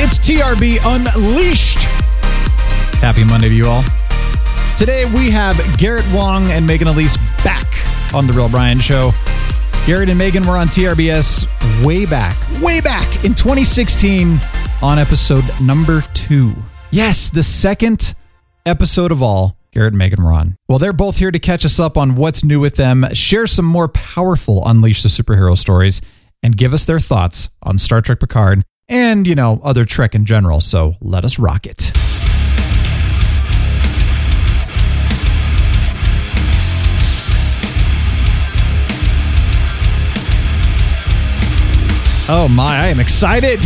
It's TRB Unleashed. Happy Monday to you all. Today we have Garrett Wang and Megan Elise back on The Real Brian Show. Garrett and Megan were on TRBS way back, way back in 2016 on episode number two. Yes, the second episode of all. Garrett and Megan were on. Well, they're both here to catch us up on what's new with them, share some more powerful Unleash the Superhero stories, and give us their thoughts on Star Trek Picard and, you know, other Trek in general. So let us rock it. Oh my, I am excited.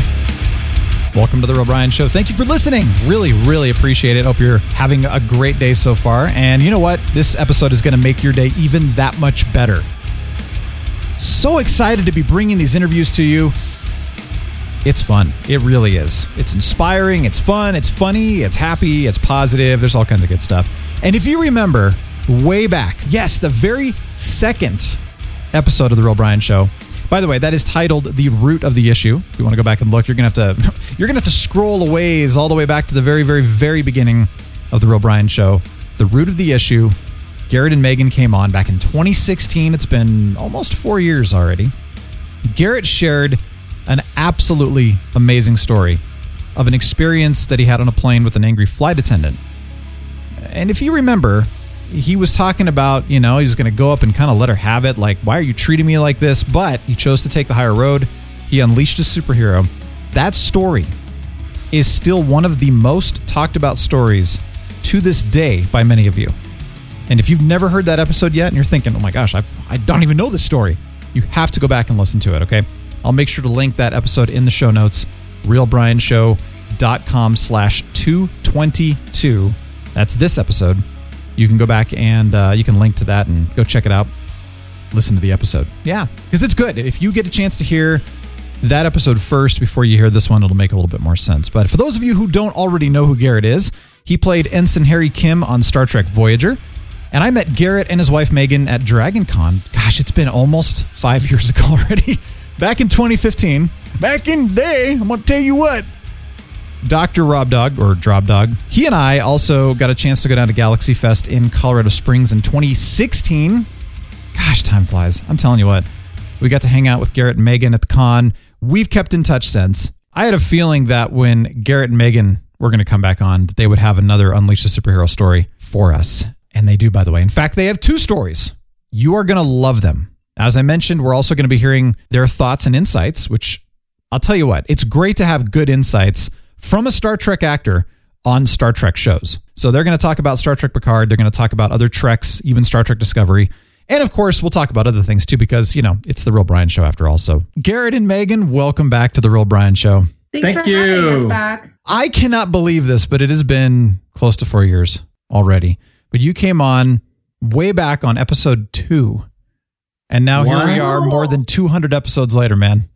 Welcome to the Real Brian Show. Thank you for listening. Really, really appreciate it. Hope you're having a great day so far. And you know what? This episode is going to make your day even that much better. So excited to be bringing these interviews to you. It's fun. It really is. It's inspiring. It's fun. It's funny. It's happy. It's positive. There's all kinds of good stuff. And if you remember way back, yes, the very second episode of the Real Brian Show. By the way, that is titled "The Root of the Issue." If you want to go back and look, you're gonna have to you're gonna have to scroll a ways all the way back to the very, very, very beginning of the Real Brian Show. The root of the issue. Garrett and Megan came on back in 2016. It's been almost four years already. Garrett shared absolutely amazing story of an experience that he had on a plane with an angry flight attendant. And if you remember, he was talking about, you know, he was going to go up and kind of let her have it. Like, why are you treating me like this? But he chose to take the higher road. He unleashed a superhero. That story is still one of the most talked about stories to this day by many of you. And if you've never heard that episode yet and you're thinking, oh my gosh, I, I don't even know this story, you have to go back and listen to it, okay? I'll make sure to link that episode in the show notes, realbrianshow.com slash 222. That's this episode. You can go back and uh, you can link to that and go check it out. Listen to the episode. Yeah, because it's good. If you get a chance to hear that episode first before you hear this one, it'll make a little bit more sense. But for those of you who don't already know who Garrett is, he played Ensign Harry Kim on Star Trek Voyager. And I met Garrett and his wife Megan at Dragon Con. Gosh, it's been almost five years ago already. Back in 2015. Back in the day, I'm going to tell you what. Dr. Rob Dog, or Drop Dog, he and I also got a chance to go down to Galaxy Fest in Colorado Springs in 2016. Gosh, time flies. I'm telling you what. We got to hang out with Garrett and Megan at the con. We've kept in touch since. I had a feeling that when Garrett and Megan were going to come back on, that they would have another Unleash the Superhero story for us. And they do, by the way. In fact, they have two stories. You are going to love them. As I mentioned, we're also going to be hearing their thoughts and insights, which I'll tell you what, it's great to have good insights from a Star Trek actor on Star Trek shows. So they're going to talk about Star Trek Picard. They're going to talk about other Treks, even Star Trek Discovery. And of course, we'll talk about other things too, because, you know, it's the Real Brian Show after all. So, Garrett and Megan, welcome back to the Real Brian Show. Thanks Thank for having us you. back. I cannot believe this, but it has been close to four years already. But you came on way back on episode two. And now here we are more than 200 episodes later, man.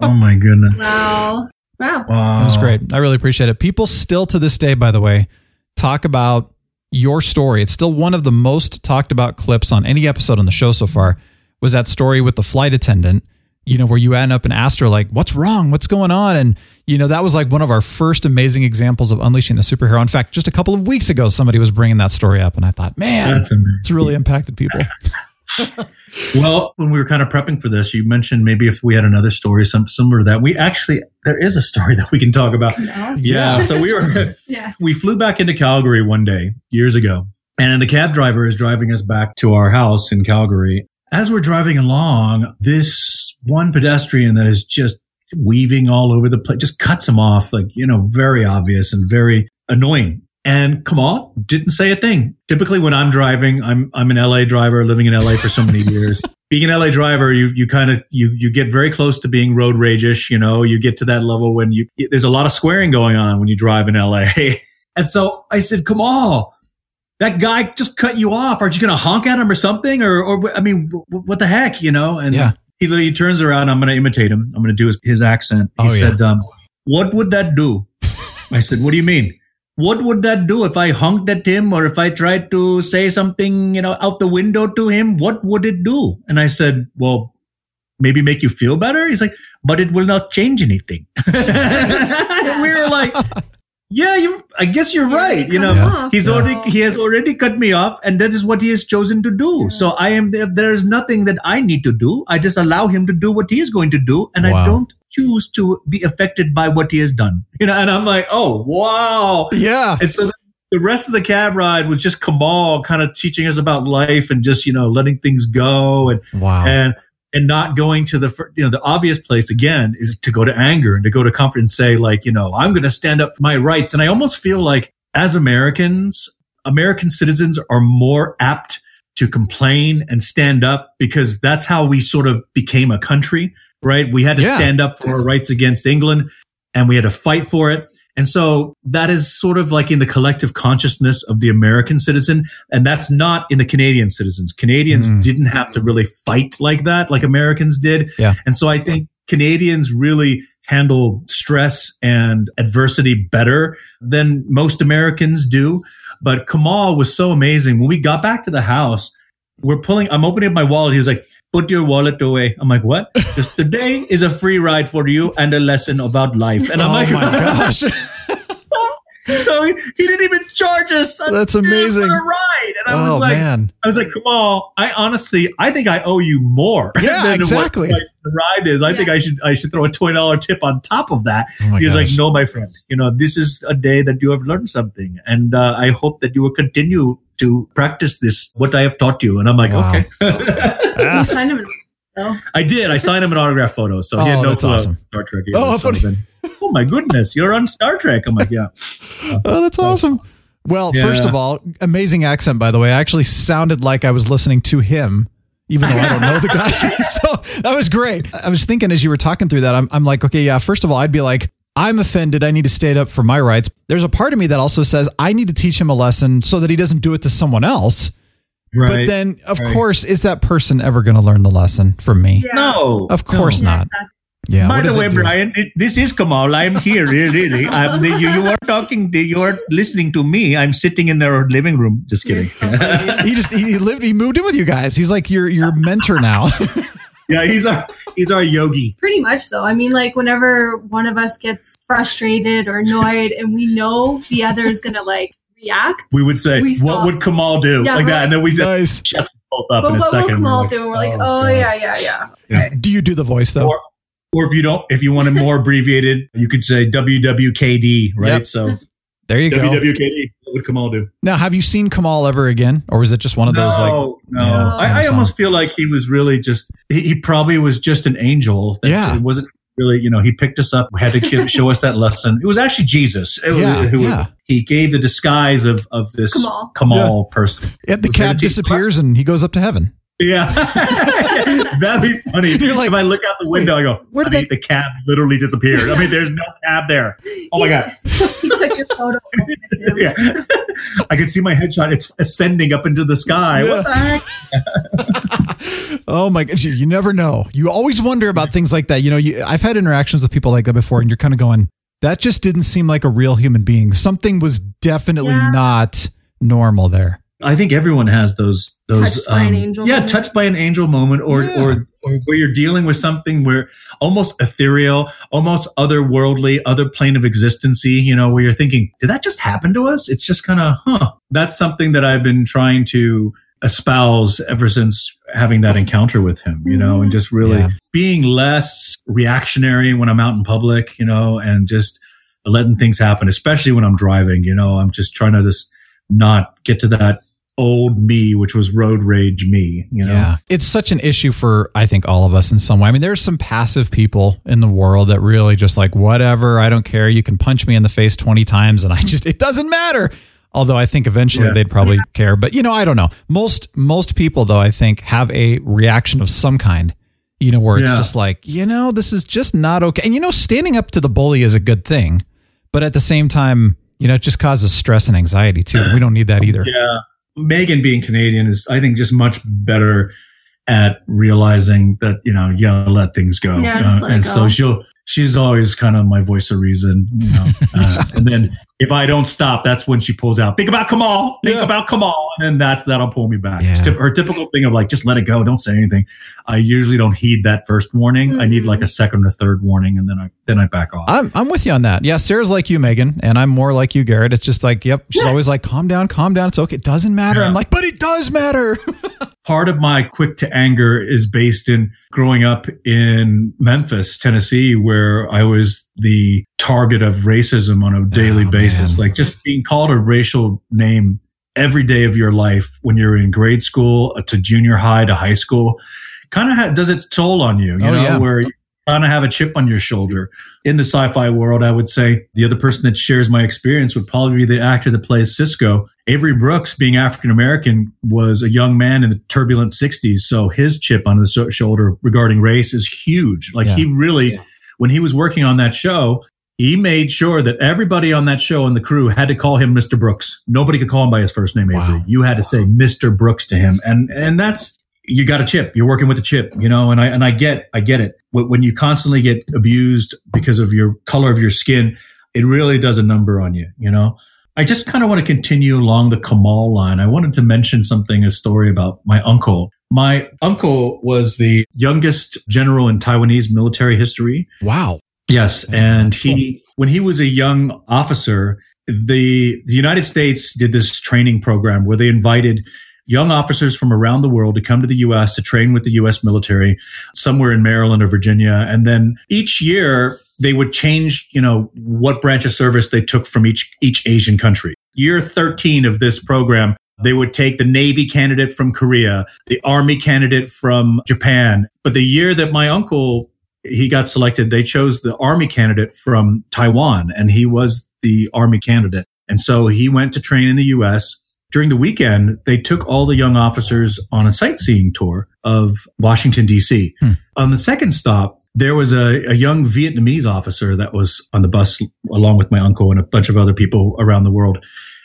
Oh my goodness. Wow. Wow. Wow. It was great. I really appreciate it. People still to this day, by the way, talk about your story. It's still one of the most talked about clips on any episode on the show so far. Was that story with the flight attendant? You know, where you end up and asked her like, "What's wrong? What's going on?" And you know, that was like one of our first amazing examples of unleashing the superhero. In fact, just a couple of weeks ago, somebody was bringing that story up, and I thought, man, it's really impacted people. Well, when we were kind of prepping for this, you mentioned maybe if we had another story, some similar to that. We actually there is a story that we can talk about. No. Yeah. so we were Yeah. we flew back into Calgary one day years ago, and the cab driver is driving us back to our house in Calgary. As we're driving along, this one pedestrian that is just weaving all over the place just cuts him off, like you know, very obvious and very annoying. And Kamal didn't say a thing. Typically, when I'm driving, I'm I'm an LA driver, living in LA for so many years. being an LA driver, you you kind of you you get very close to being road rage-ish. You know, you get to that level when you there's a lot of swearing going on when you drive in LA. and so I said, "Come on, that guy just cut you off. Aren't you going to honk at him or something? Or or I mean, w- what the heck, you know?" And Yeah. he he turns around. I'm going to imitate him. I'm going to do his, his accent. He Oh, yeah. said, um, "What would that do?" I said, "What do you mean?" What would that do if I honked at him or if I tried to say something, you know, out the window to him? What would it do? And I said, well, maybe make you feel better. He's like, but it will not change anything. and we were like, yeah, you. I guess you're You're right. You know, off, he's so- already he has already cut me off, and that is what he has chosen to do. So I am there. There is nothing that I need to do. I just allow him to do what he is going to do, and Wow. I don't choose to be affected by what he has done. You know, and I'm like, oh wow. Yeah. And so the rest of the cab ride was just Kamal kind of teaching us about life and just you know letting things go and Wow. and and not going to the you know the obvious place again is to go to anger and to go to comfort and say like you know I'm going to stand up for my rights and I almost feel like as Americans American citizens are more apt to complain and stand up because that's how we sort of became a country right we had to Yeah. stand up for our rights against England and we had to fight for it and so that is sort of like in the collective consciousness of the American citizen. And that's not in the Canadian citizens. Canadians Mm. didn't have to really fight like that, like Americans did. Yeah. And so I think Canadians really handle stress and adversity better than most Americans do. But Kamal was so amazing. When we got back to the house, we're pulling, I'm opening up my wallet. He's like, put your wallet away. I'm like, what? Just today is a free ride for you and a lesson about life. And I'm oh like, my gosh. so he, he didn't even charge us. a That's amazing. For a ride, and I oh was like, man. I was like, Kamal, I honestly, I think I owe you more. Yeah, than exactly. What the ride is. I think I should, I should throw a twenty dollar tip on top of that. Oh my He was like, no, my friend, you know, this is a day that you have learned something, and uh, I hope that you will continue to practice this what I have taught you. And I'm like, Wow. okay. Ah. You signed him. though. I did. I signed him an autograph photo, so he Oh, had no that's clue awesome. Star Trek. Oh, either, funny. oh my goodness, you're on Star Trek. I'm like, yeah. Oh, that's awesome. Well, Yeah. first of all, amazing accent, by the way. I actually sounded like I was listening to him, even though I don't know the guy. so that was great. I was thinking as you were talking through that, I'm, I'm like, okay, yeah, first of all, I'd be like, I'm offended. I need to stand up for my rights. There's a part of me that also says I need to teach him a lesson so that he doesn't do it to someone else. Right. But then, of right. course, is that person ever going to learn the lesson from me? Yeah. no, Of course no. not. Yeah. By the way, it? Brian, it, this is Kamal. I'm here, really. really. I'm the, you, you are talking. To, you are listening to me. I'm sitting in their living room. Just kidding. so he just he lived he moved in with you guys. He's like your your mentor now. yeah, he's our he's our yogi. Pretty much though. I mean, like whenever one of us gets frustrated or annoyed and we know the other is gonna like react, We would say, We what would Kamal do? Yeah, like that, right. and then we just nice. shut both up but in a what will second. Kamal We're do? And we're like, oh, oh, God. yeah, yeah, yeah. Do you do the voice though? Or, or if you don't, if you want it more abbreviated, you could say WWKD, right? Yep. So There you go. WWKD. What would Kamal do? Now, have you seen Kamal ever again, or was it just one of those like? no, no. Yeah, oh, I, I almost feel like he was really just, he, he probably was just an angel. That Yeah. It wasn't really, you know, he picked us up, had to ki- show us that lesson. It was actually Jesus uh, It was- Yeah, who yeah. he gave the disguise of, of this Kamal. Kamal person. Yeah, the Was cab that a Jesus? disappears and he goes up to heaven. Yeah. That'd be funny. You're like, if I look out the window, I go, where did honey, that- the cab literally disappeared. I mean, there's no cab there. Oh my God. He took your photo. Yeah. I can see my headshot. It's ascending up into the sky. What the heck? Oh my gosh, you, you never know. You always wonder about things like that. You know, you, I've had interactions with people like that before, and you're kind of going, that just didn't seem like a real human being. Something was definitely Yeah. not normal there. I think everyone has those those Touched by an um, angel yeah moment. touched by an angel moment or, Yeah. or or where you're dealing with something where almost ethereal almost otherworldly other plane of existency you know where you're thinking did that just happen to us it's just kind of huh that's something that I've been trying to espouse ever since having that encounter with him you know and mm-hmm. just really Yeah. being less reactionary when I'm out in public you know and just letting things happen especially when I'm driving you know I'm just trying to just not get to that old me, which was road rage me, you know? Yeah. It's such an issue for, I think, all of us in some way. I mean, there's some passive people in the world that really just like, whatever, I don't care. You can punch me in the face 20 times and I just, it doesn't matter. Although I think eventually Yeah. they'd probably care. But you know, I don't know. Most most people though, I think, have a reaction of some kind. You know, where it's Yeah. just like, you know, this is just not okay. And you know, standing up to the bully is a good thing, but at the same time, you know, it just causes stress and anxiety too. we don't need that either. Yeah. Megan being Canadian is, I think, just much better at realizing that, you know, you gotta let things go. Yeah, Uh, just let it and go. so she'll, she's always kind of my voice of reason, you know. Uh, and then if I don't stop, that's when she pulls out, think about Kamal, think Yeah. about Kamal. And that's, that'll pull me back. Yeah. Her typical thing of like, just let it go. Don't say anything. I usually don't heed that first warning. I need like a mm-hmm. second or third warning and then I, then I back off. I'm I'm with you on that. Yeah, Sarah's like you, Megan, and I'm more like you, Garrett. It's just like, yep, she's always like, calm down, calm down. It's okay. It doesn't matter. Yeah. I'm like, but it does matter. part of my quick to anger is based in growing up in Memphis, Tennessee, where I was the target of racism on a daily Oh, basis. man. Like just being called a racial name every day of your life when you're in grade school uh, to junior high to high school kind of ha- does its toll on you, you Oh, know, yeah. where you kind of have a chip on your shoulder. In the sci-fi world, I would say the other person that shares my experience would probably be the actor that plays Sisko. Avery Brooks, being African American, was a young man in the turbulent 60s. So his chip on his shoulder regarding race is huge. Like Yeah. he really, when he was working on that show, he made sure that everybody on that show and the crew had to call him Mr. Brooks. Nobody could call him by his first name, Avery. Wow. You had to say Mr. Brooks to him. And, and that's, you got a chip. You're working with a chip, you know, and I, and I get, I get it. When when you constantly get abused because of your color of your skin, it really does a number on you, you know? I just kind of want to continue along the Kamal line. I wanted to mention something, a story about my uncle. My uncle was the youngest general in Taiwanese military history. wow. Yes, and he when he was a young officer, the the United States did this training program where they invited young officers from around the world to come to the US to train with the US military somewhere in Maryland or Virginia and then each year they would change, you know, what branch of service they took from each each Asian country. Year 13 of this program they would take the Navy candidate from Korea, the Army candidate from Japan. But the year that my uncle he got selected, they chose the Army candidate from Taiwan, and he was the Army candidate. And so he went to train in the U.S. During the weekend, they took all the young officers on a sightseeing tour of Washington, D.C. Hmm. On the second stop, there was a, a young Vietnamese officer that was on the bus along with my uncle and a bunch of other people around the world.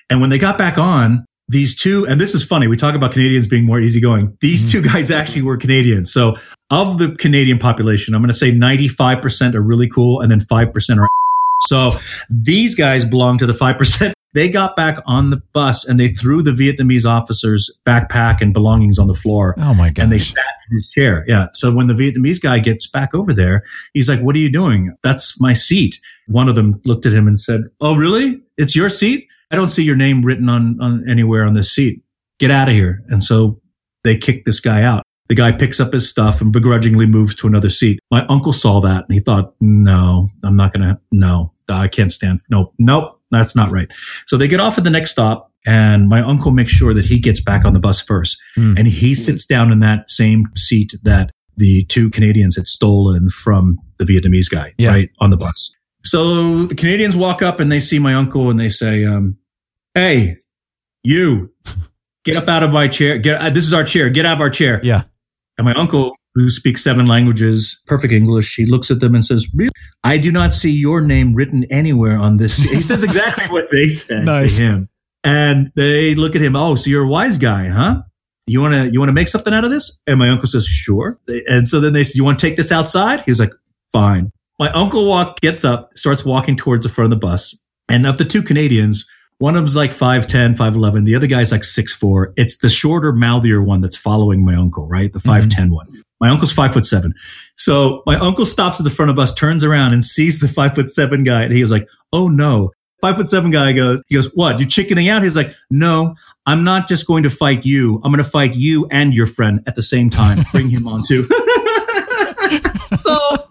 And when they got back on, these two, and this is funny, we talk about Canadians being more easygoing. These mm-hmm. two guys actually were Canadians. So of the Canadian population, I'm going to say 95% are really cool and then 5% are. So these guys belong to the 5%. They got back on the bus and they threw the Vietnamese officer's backpack and belongings on the floor Oh my god! and they sat in his chair. Yeah. So when the Vietnamese guy gets back over there, he's like, What are you doing? That's my seat. One of them looked at him and said, Oh, really? It's your seat? I don't see your name written on, on anywhere on this seat. Get out of here. And so they kick this guy out. The guy picks up his stuff and begrudgingly moves to another seat. My uncle saw that and he thought, no, I'm not going to, no, I can't stand, nope, nope, that's not right. So they get off at the next stop and my uncle makes sure that he gets back on the bus first. Hmm. And he sits down in that same seat that the two Canadians had stolen from the Vietnamese guy, Yeah. right on the bus. So the Canadians walk up and they see my uncle and they say, um, "Hey, you, get up out of my chair. Get uh, this is our chair. Get out of our chair." Yeah. And my uncle, who speaks seven languages, perfect English, he looks at them and says, "Really? I do not see your name written anywhere on this." He says exactly what they said Nice. to him, and they look at him. Oh, so you're a wise guy, huh? You want to you want to make something out of this? And my uncle says, "Sure." And so then they said, "You want to take this outside?" He's like, "Fine." My uncle walk gets up, starts walking towards the front of the bus, and of the two Canadians, one of them's like 5'10, 5'11. The other guy's like 6'4. It's the shorter, mouthier one that's following my uncle, right? The 5'10 mm-hmm. one. My uncle's five foot seven. So my uncle stops at the front of bus, turns around and sees the five foot seven guy. And he was like, Oh no. Five foot seven guy goes, he goes, what? You chickening out? He's like, no, I'm not just going to fight you. I'm going to fight you and your friend at the same time. Bring him on too. so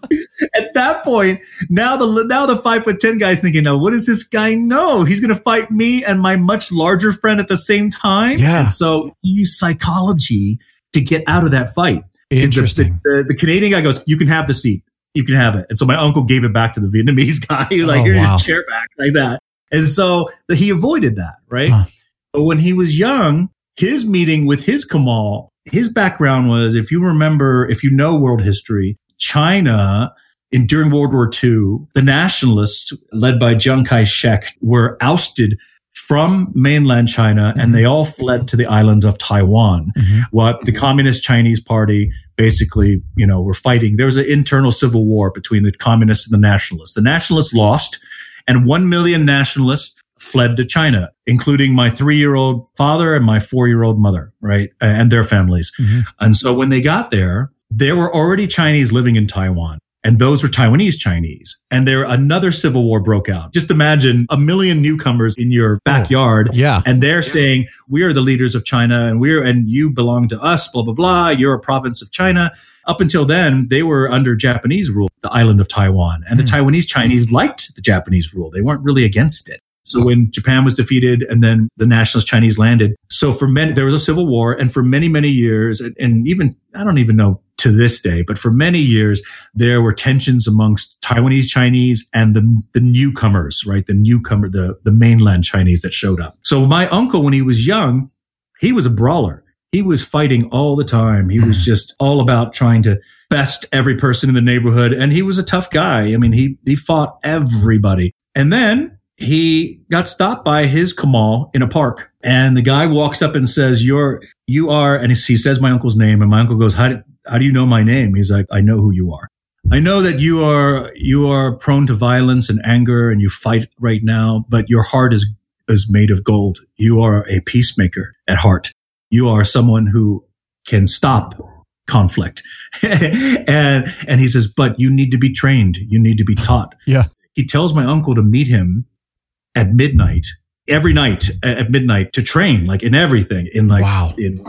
at that point, now the now the five foot ten guy's thinking, now what does this guy know? He's going to fight me and my much larger friend at the same time. Yeah. And so he used psychology to get out of that fight. Interesting. The, the, the Canadian guy goes, "You can have the seat. You can have it." And so my uncle gave it back to the Vietnamese guy. He was like, Oh, "Here's wow. your chair back," like that. And so the, he avoided that, right? Huh. But when he was young, his meeting with his Kamal, his background was, if you remember, if you know world history, China in during World War II, the nationalists led by Chiang Kai-shek were ousted from mainland China and they all fled to the island of Taiwan. Mhm. What the Communist Chinese Party basically, you know, were fighting. There was an internal civil war between the communists and the nationalists. The nationalists lost and 1 million nationalists fled to China, including my three year old father and my four year old mother, right? And their families. Mhm. And so when they got there, there were already Chinese living in Taiwan. And those were Taiwanese Chinese. And there another civil war broke out. Just imagine a million newcomers in your oh, backyard. Yeah. And they're saying, we are the leaders of China and we're, and you belong to us, blah, blah, blah. You're a province of China. Up until then, they were under Japanese rule, the island of Taiwan. And the hmm. Taiwanese Chinese liked the Japanese rule. They weren't really against it. So when Japan was defeated and then the nationalist Chinese landed, so for many, there was a civil war. And for many, many years, and, and even, I don't even know to this day, but for many years, there were tensions amongst Taiwanese Chinese and the, the newcomers, right? The newcomer, the, the mainland Chinese that showed up. So my uncle, when he was young, he was a brawler. He was fighting all the time. He was hmm. just all about trying to best every person in the neighborhood. And he was a tough guy. I mean, he, he fought everybody. And then he got stopped by his Kamal in a park. And the guy walks up and says, you're, you are, and he says my uncle's name. And my uncle goes, how, do- how do you know my name? He's like, I know who you are. I know that you are, you are prone to violence and anger and you fight right now, but your heart is, is made of gold. You are a peacemaker at heart. You are someone who can stop conflict. and, and he says, but you need to be trained. You need to be taught. Yeah. He tells my uncle to meet him at midnight every night at at midnight to train like in everything in like Wow. in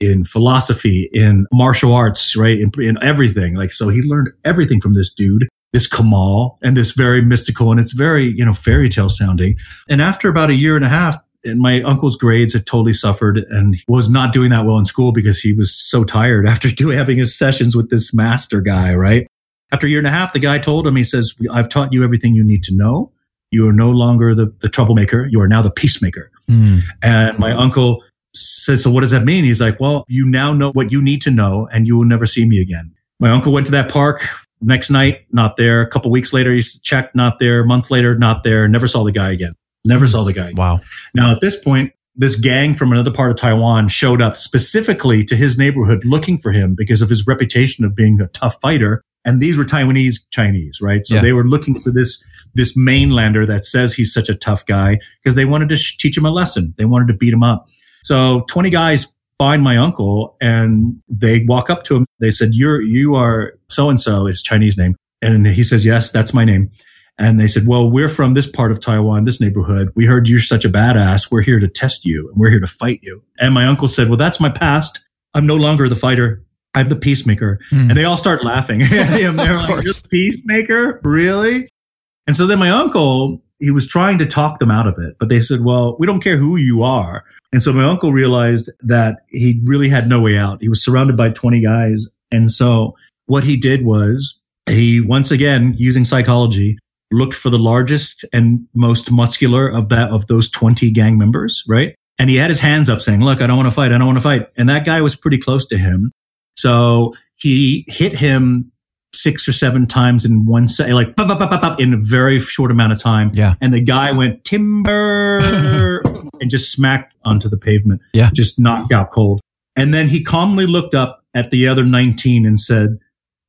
in philosophy in martial arts right in, in everything. Like so he learned everything from this dude this kamal and this very mystical and it's very you know fairy tale sounding. And after about a year and a half and my uncle's grades had totally suffered and was not doing that well in school because he was so tired after doing having his sessions with this master guy right? After a year and a half the guy told him he says i've taught you everything you need to know you are no longer the, the troublemaker. You are now the peacemaker. Mm. And my uncle says, So what does that mean? He's like, Well, you now know what you need to know and you will never see me again. My uncle went to that park next night, not there. A couple weeks later, he checked, not there. A month later, not there. Never saw the guy again. Never saw the guy. again. Wow. Now, at this point, this gang from another part of Taiwan showed up specifically to his neighborhood looking for him because of his reputation of being a tough fighter. And these were Taiwanese Chinese, right? So Yeah. they were looking for this, this mainlander that says he's such a tough guy because they wanted to sh- teach him a lesson. They wanted to beat him up. So 20 guys find my uncle and they walk up to him. They said, you're, you are so and so, his Chinese name. And he says, yes, that's my name. And they said, well, we're from this part of Taiwan, this neighborhood. We heard you're such a badass. We're here to test you and we're here to fight you. And my uncle said, well, that's my past. I'm no longer the fighter. I'm the peacemaker. Mm. And they all start laughing at him. They're like, you're the peacemaker? Really? And so then my uncle, he was trying to talk them out of it, but they said, well, we don't care who you are. And so my uncle realized that he really had no way out. He was surrounded by 20 guys. And so what he did was he once again, using psychology, looked for the largest and most muscular of that, of those 20 gang members, right? And he had his hands up saying, look, I don't want to fight. I don't want to fight. And that guy was pretty close to him. So he hit him six or seven times in one set, like pop, pop, pop, pop, in a very short amount of time. Yeah. And the guy went timber and just smacked onto the pavement. Yeah. Just knocked out cold. And then he calmly looked up at the other 19 and said,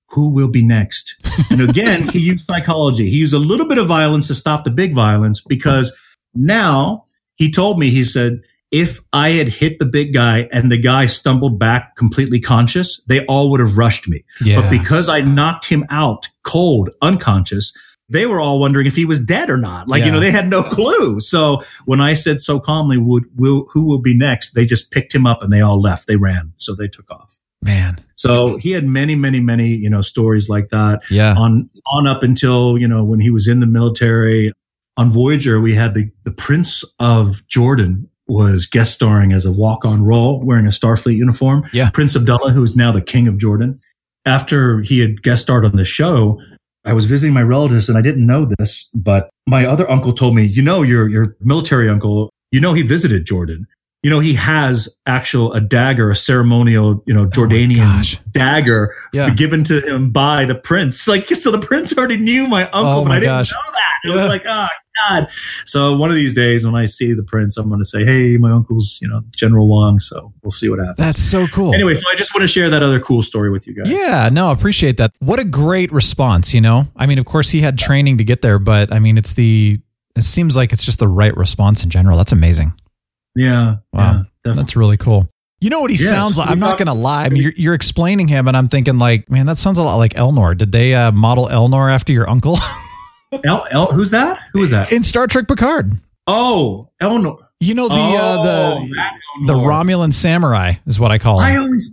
who will be next? And again, he used psychology. He used a little bit of violence to stop the big violence because now he told me, he said, if I had hit the big guy and the guy stumbled back completely conscious, they all would have rushed me. Yeah. But because I knocked him out cold, unconscious, they were all wondering if he was dead or not. Like, Yeah. you know, they had no clue. So when I said so calmly, would, will, who will be next? They just picked him up and they all left. They ran. So they took off. Man. So he had many, many, many, you know, stories like that Yeah. on, on up until, you know, when he was in the military on Voyager, we had the, the Prince of Jordan was guest starring as a walk on role wearing a Starfleet uniform. Yeah. Prince Abdullah, who is now the king of Jordan. After he had guest starred on the show, I was visiting my relatives and I didn't know this, but my other uncle told me, you know, your, your military uncle, you know, he visited Jordan. You know, he has actual a dagger, a ceremonial, you know, oh Jordanian gosh. dagger Yeah. given to him by the prince. Like, so the prince already knew my uncle, Oh but my I didn't know that. It Yeah. was like, oh God. So one of these days when I see the prince, I'm going to say, Hey, my uncle's, you know, General Wong. So we'll see what happens. That's so cool. anyway, so I just want to share that other cool story with you guys. Yeah, no, appreciate that. What a great response, you know? I mean, of course he had training to get there, but I mean, it's the it seems like it's just the right response in general. That's amazing. Yeah. Wow. yeah. That's really cool. You know what he Yes, sounds like? I'm not going to lie. I mean, you're, you're explaining him, and I'm thinking, like, man, that sounds a lot like Elnor. Did they uh, model Elnor after your uncle El, El, who's that? Who is that? in Star Trek Picard? Oh, Elnor. You know the oh, uh, the the Elnor. Romulan samurai is what I call I him. always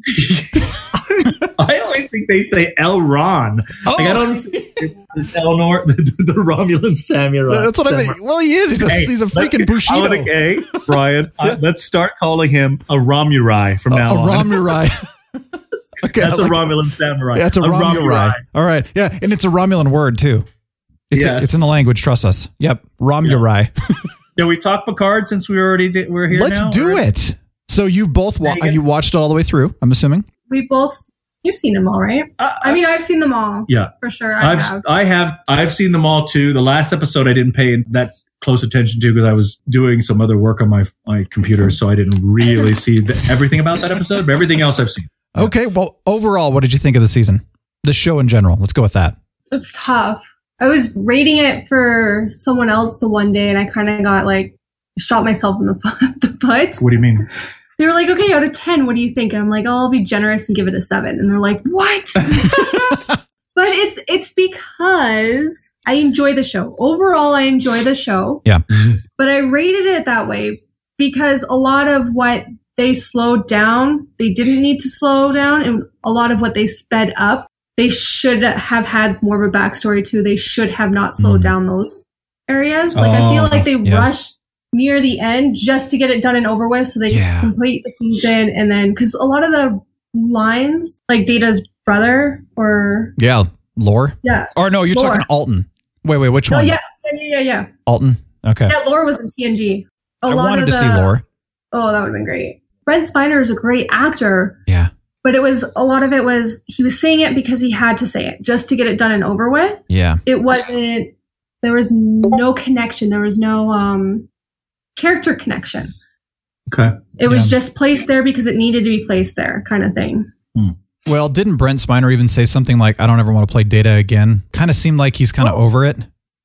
think, I always, I always think they say El Ron. Like I Oh. don't. It's, it's Elnor, the, the, Romulan samurai. That's what I mean. Well, he is. He's a Hey, he's a freaking I bushido. wanna- hey, Brian, I- let's start calling him a Romurai from a, now a on. Romurai. okay, That's I a like- Romulan samurai. That's a, Romurai. All right. Yeah, and it's a Romulan word too. It's Yes. it's in the language. Trust us. Yep, Romurai. Can we talk Picard since we already did, we're here? Let's now? do Or- it. So you both wa- There you you, watched it all the way through. I'm assuming. We both, you've seen them all, right? Uh, I mean, I've seen them all Yeah, for sure. I I've have. I have I've seen them all too. The last episode I didn't pay that close attention to because I was doing some other work on my my computer, so I didn't really see the, everything about that episode. But everything else I've seen. Okay. Well, overall, what did you think of the season? The show in general. Let's go with that. It's tough. I was rating it for someone else the one day, and I kind of got like shot myself in the, fu- the butt. What do you mean? They were like, "Okay, out of ten, what do you think?" And I'm like, "Oh, I'll be generous and give it a seven. And they're like, "What?" but it's it's because I enjoy the show. Overall, I enjoy the show. Yeah. Mm-hmm. But I rated it that way because a lot of what they slowed down, they didn't need to slow down, and a lot of what they sped up, they should have had more of a backstory too. They should have not slowed Mhm. down those areas. Like I feel Oh, like they yeah. rushed near the end just to get it done and over with, so they Yeah. could complete the season, and then because a lot of the lines, like Data's brother, or Yeah. Lore. yeah, Or no, you're Lore. talking Altan. Wait, wait. Which no, one? yeah, yeah, yeah, yeah, Altan. Okay. yeah. Lore was in TNG. A I lot wanted of to see the- Lore. Oh, that would have been great. Brent Spiner is a great actor, Yeah. But it was a lot of it was he was saying it because he had to say it just to get it done and over with. Yeah. It wasn't. There was no connection. There was no um character connection. Okay. It was just placed there because it needed to be placed there, kind of thing. Well, didn't Brent Spiner even say something like, "I don't ever want to play Data again"? Kind of seemed like he's kind of Oh. over it.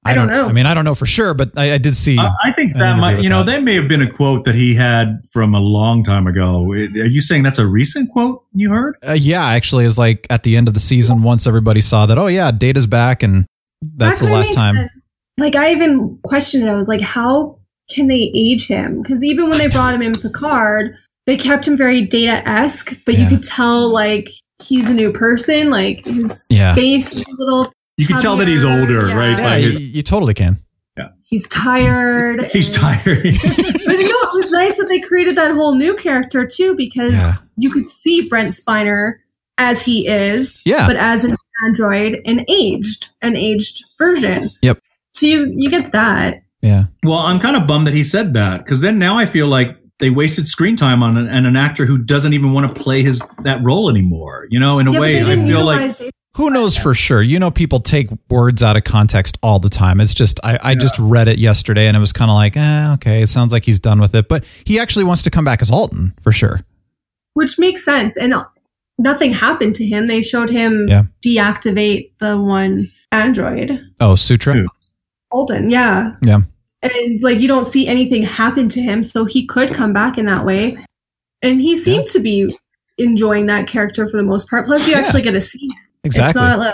I don't know. I mean, I don't know for sure, but I, I did see. I, I think an that might, you know, that. that may have been a quote that he had from a long time ago. It- Are you saying that's a recent quote you heard? Uh, yeah, actually, is like at the end of the season, once everybody saw that, oh yeah, Data's back, and that's That the last time. sense. Like I even questioned it. I was like, how can they age him? Because even when they brought him in Picard, they kept him very Data esque, but you could tell like he's a new person. Like his Yeah. face a little. You can tell that he's older, yeah. right? Yeah, By you, his, you totally can. Yeah. He's tired. he's tired. But you know, it was nice that they created that whole new character too, because Yeah. you could see Brent Spiner as he is, Yeah. but as an android, an aged, an aged version. Yep. So you you get that. Yeah. well, I'm kind of bummed that he said that because then now I feel like they wasted screen time on an, and an actor who doesn't even want to play his that role anymore. You know, in a yeah, way, I feel like utilize Data. Who knows for sure? You know, people take words out of context all the time. It's just, I, I just read it yesterday and it was kind of like, eh, okay, it sounds like he's done with it. But he actually wants to come back as Altan for sure. which makes sense. And nothing happened to him. They showed him Yeah. deactivate the one android, Oh, Sutra? Who? Alden. Yeah. Yeah. And like you don't see anything happen to him, so he could come back in that way. And he seemed to be enjoying that character for the most part. Plus, you Yeah. actually get to see him. Exactly. It's not a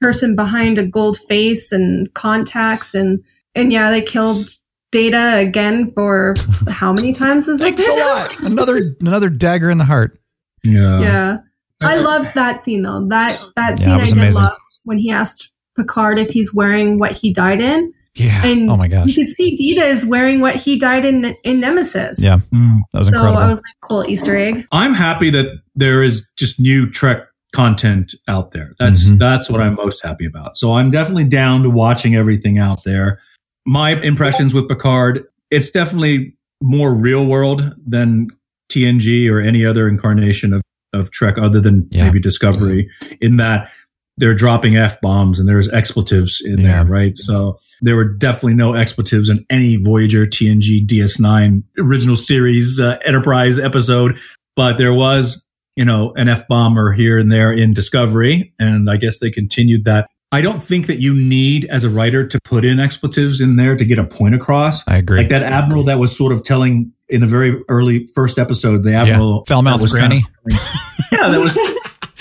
person behind a gold face and contacts and and yeah, they killed Data again for how many times is it? Thanks a lot. Another another dagger in the heart. yeah. Yeah. I loved that scene though. That that Yeah, scene I did amazing. love when he asked Picard if he's wearing what he died in. Yeah. And oh my gosh. You can see Data is wearing what he died in in Nemesis. Yeah. Mm. That was So incredible. I was like, cool Easter egg. I'm happy that there is just new Trek content out there. That's Mhm. that's what I'm most happy about. So I'm definitely down to watching everything out there. My impressions with Picard, it's definitely more real world than TNG or any other incarnation of, of Trek other than Yeah. maybe Discovery in that they're dropping F bombs and there's expletives in Yeah. there, right? So there were definitely no expletives in any Voyager, TNG, DS9 original series, uh, Enterprise episode, but there was, you know, an F bomber here and there in Discovery. And I guess they continued that. I don't think that you need as a writer to put in expletives in there to get a point across. I agree. Like that admiral that was sort of telling in the very early first episode, the yeah. admiral Foul that mouth was kind granny. of- yeah, that was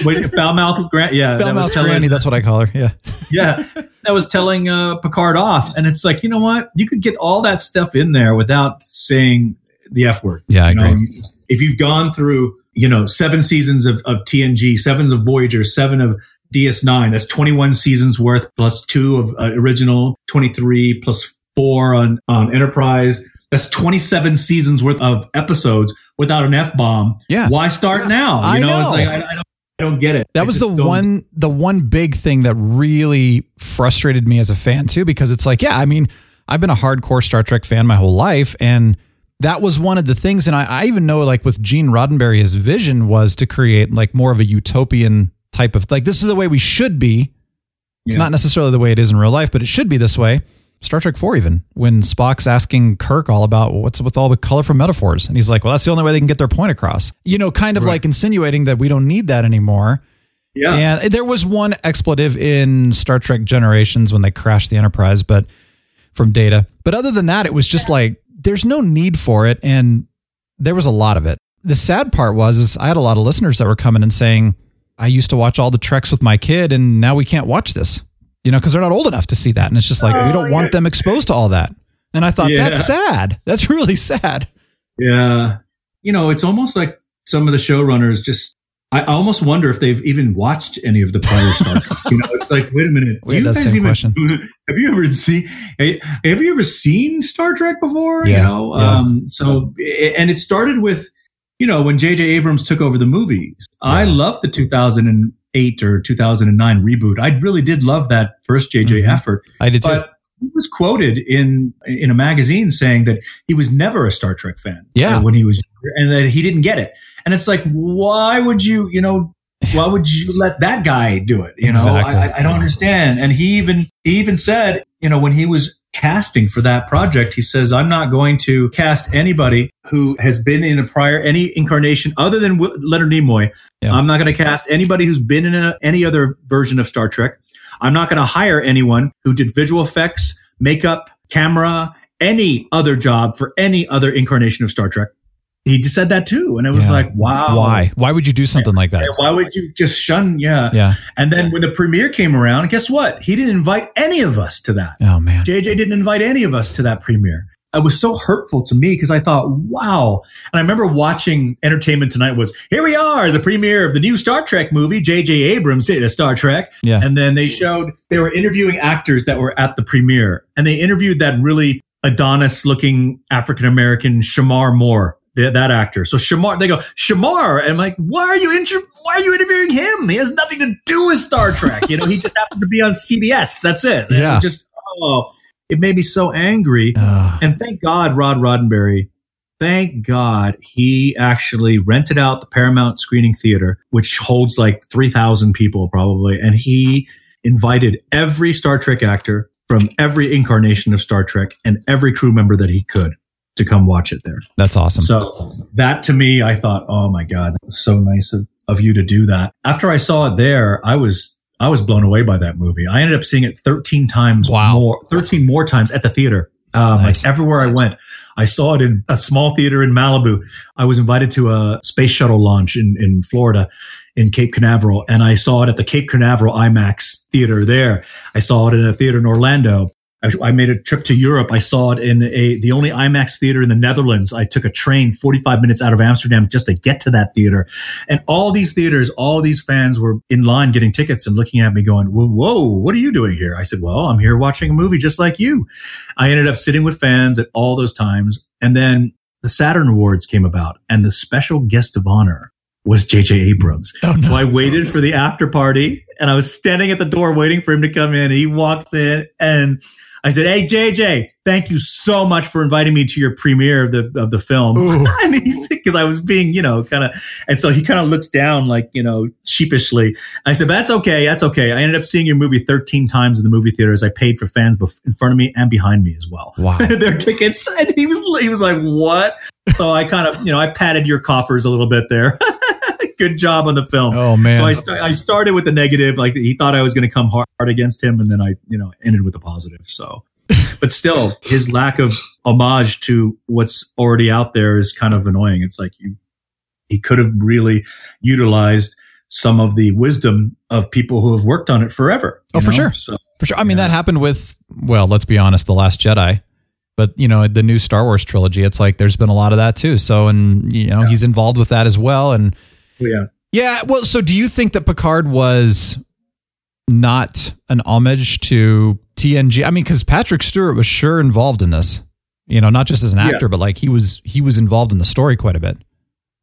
wait, foul mouth grant. Yeah, Foul that was mouth telling, granny. That's what I call her. Yeah. yeah, that was telling uh, Picard off, and it's like you know what, you could get all that stuff in there without saying the f word. Yeah, I You know, agree. if you've gone through, you know, seven seasons of, of TNG, sevens of Voyager, seven of DS9, that's 21 seasons worth plus two of uh, original, 23 plus four on, on Enterprise. That's 27 seasons worth of episodes without an F bomb. Yeah. Why start now? You I know, know. it's like, I, I, don't, I don't get it. That I was the don't- one the one big thing that really frustrated me as a fan too because it's like yeah I mean I've been a hardcore Star Trek fan my whole life and that was one of the things and I, I even know like with Gene Roddenberry his vision was to create like more of a utopian type of like this is the way we should be it's Yeah. not necessarily the way it is in real life but it should be this way Star Trek 4 even when Spock's asking Kirk all about what's with all the colorful metaphors and he's like well that's the only way they can get their point across you know kind of Right. like insinuating that we don't need that anymore Yeah. and there was one expletive in Star Trek Generations when they crashed the Enterprise, but from Data. But other than that, it was just like there's no need for it, and there was a lot of it. The sad part was is I had a lot of listeners that were coming and saying, "I used to watch all the Treks with my kid, and now we can't watch this." You know, because they're not old enough to see that, and it's just like we don't oh, want them exposed to all that. And I thought Yeah. that's sad. That's really sad. Yeah. You know, it's almost like some of the showrunners just, I almost wonder if they've even watched any of the prior Star Trek. You know, it's like, wait a minute. We had you that guys same even, question. Have you ever seen, have you ever seen Star Trek before? Yeah, You know, yeah. um, so, and it started with, you know, when J.J. Abrams took over the movies. I Yeah. love the 2008 or 2009 reboot. I really did love that first J.J. Mhm. effort. I did too. But he was quoted in in a magazine saying that he was never a Star Trek fan. Yeah. uh, when he was younger, and that he didn't get it. And it's like, why would you, you know, why would you let that guy do it? You know, Exactly. I, I- I don't understand. And he even he even said, you know, when he was casting for that project, he says, I'm not going to cast anybody who has been in a prior any incarnation other than Wi- Leonard Nimoy. Yeah. I'm not going to cast anybody who's been in a, any other version of Star Trek. I'm not going to hire anyone who did visual effects, makeup, camera, any other job for any other incarnation of Star Trek. He just said that too. And it was Yeah. like, wow. Why? Why would you do something like that? Why would you just shun? Yeah. Yeah. And then when the premiere came around, guess what? He didn't invite any of us to that. Oh man. JJ didn't invite any of us to that premiere. It was so hurtful to me because I thought, wow. And I remember watching Entertainment Tonight was, here we are, the premiere of the new Star Trek movie. JJ Abrams did a Star Trek. Yeah. And then they showed, they were interviewing actors that were at the premiere. And they interviewed that really Adonis looking African American Shemar Moore. That, that actor. So Shemar, they go Shemar, and I'm like, why are you inter- why are you interviewing him? He has nothing to do with Star Trek. You know, he just happens to be on CBS. That's it. And it Yeah. just oh, it made me so angry. Uh, And thank God, Rod Roddenberry, thank God he actually rented out the Paramount Screening Theater, which holds like 3,000 people probably. And he invited every Star Trek actor from every incarnation of Star Trek and every crew member that he could to come watch it there. that's awesome. So that to me, I thought, oh my God, that was so nice of, of you to do that. After I saw it there, I was I was blown away by that movie. I ended up seeing it 13 times Wow. more, 13 more times at the theater. Um, Nice. Like everywhere I went, I saw it in a small theater in Malibu. I was invited to a space shuttle launch in, in Florida, in Cape Canaveral, and I saw it at the Cape Canaveral IMAX theater there. I saw it in a theater in Orlando. I, I made a trip to Europe. I saw it in a the only IMAX theater in the Netherlands. I took a train 45 minutes out of Amsterdam just to get to that theater. And all these theaters, all these fans were in line getting tickets and looking at me going, whoa, whoa, what are you doing here? I said, well, I'm here watching a movie just like you. I ended up sitting with fans at all those times. And then the Saturn Awards came about and the special guest of honor was J.J. Abrams. Oh, no. So I waited for the after party and I was standing at the door waiting for him to come in. And he walks in and I said, Hey, JJ, thank you so much for inviting me to your premiere of the, of the film. Ooh. and he's, cause I was being, you know, kind of, and so he kind of looks down like, you know, sheepishly. I said, that's okay. That's okay. I ended up seeing your movie 13 times in the movie theaters. I paid for fans bef- in front of me and behind me as well. Wow. Their tickets. And he was, he was like, what? So I kind of, you know, I patted your coffers a little bit there. Good job on the film. Oh man. So I, st- I started with the negative, like he thought I was going to come hard against him, and then I, you know, ended with the positive. So, but still, his lack of homage to what's already out there is kind of annoying. It's like you, he could have really utilized some of the wisdom of people who have worked on it forever. Oh, you for sure. So For sure. I mean, Yeah. that happened with, well, let's be honest, The Last Jedi. But, you know, the new Star Wars trilogy, it's like there's been a lot of that too. So, and, you know, he's involved with that as well. And yeah, yeah, well, so do you think that Picard was not an homage to TNG? I mean, because Patrick Stewart was sure involved in this, you know, not just as an Yeah. actor, but like he was, he was involved in the story quite a bit.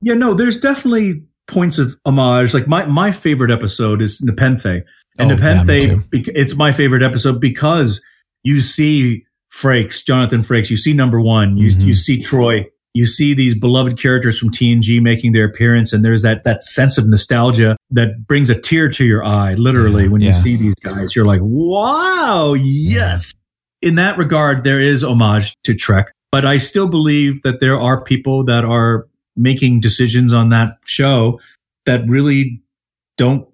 yeah. No, there's definitely points of homage. Like my my favorite episode is Nepenthe, and Oh, Nepenthe, bec- it's my favorite episode because you see Frakes, Jonathan Frakes, you see number one, you Mhm. you see Troi, you see these beloved characters from TNG making their appearance, and there's that that sense of nostalgia that brings a tear to your eye, literally, Yeah, when you see these guys. You're like, wow, yes. In that regard, there is homage to Trek, but I still believe that there are people that are making decisions on that show that really don't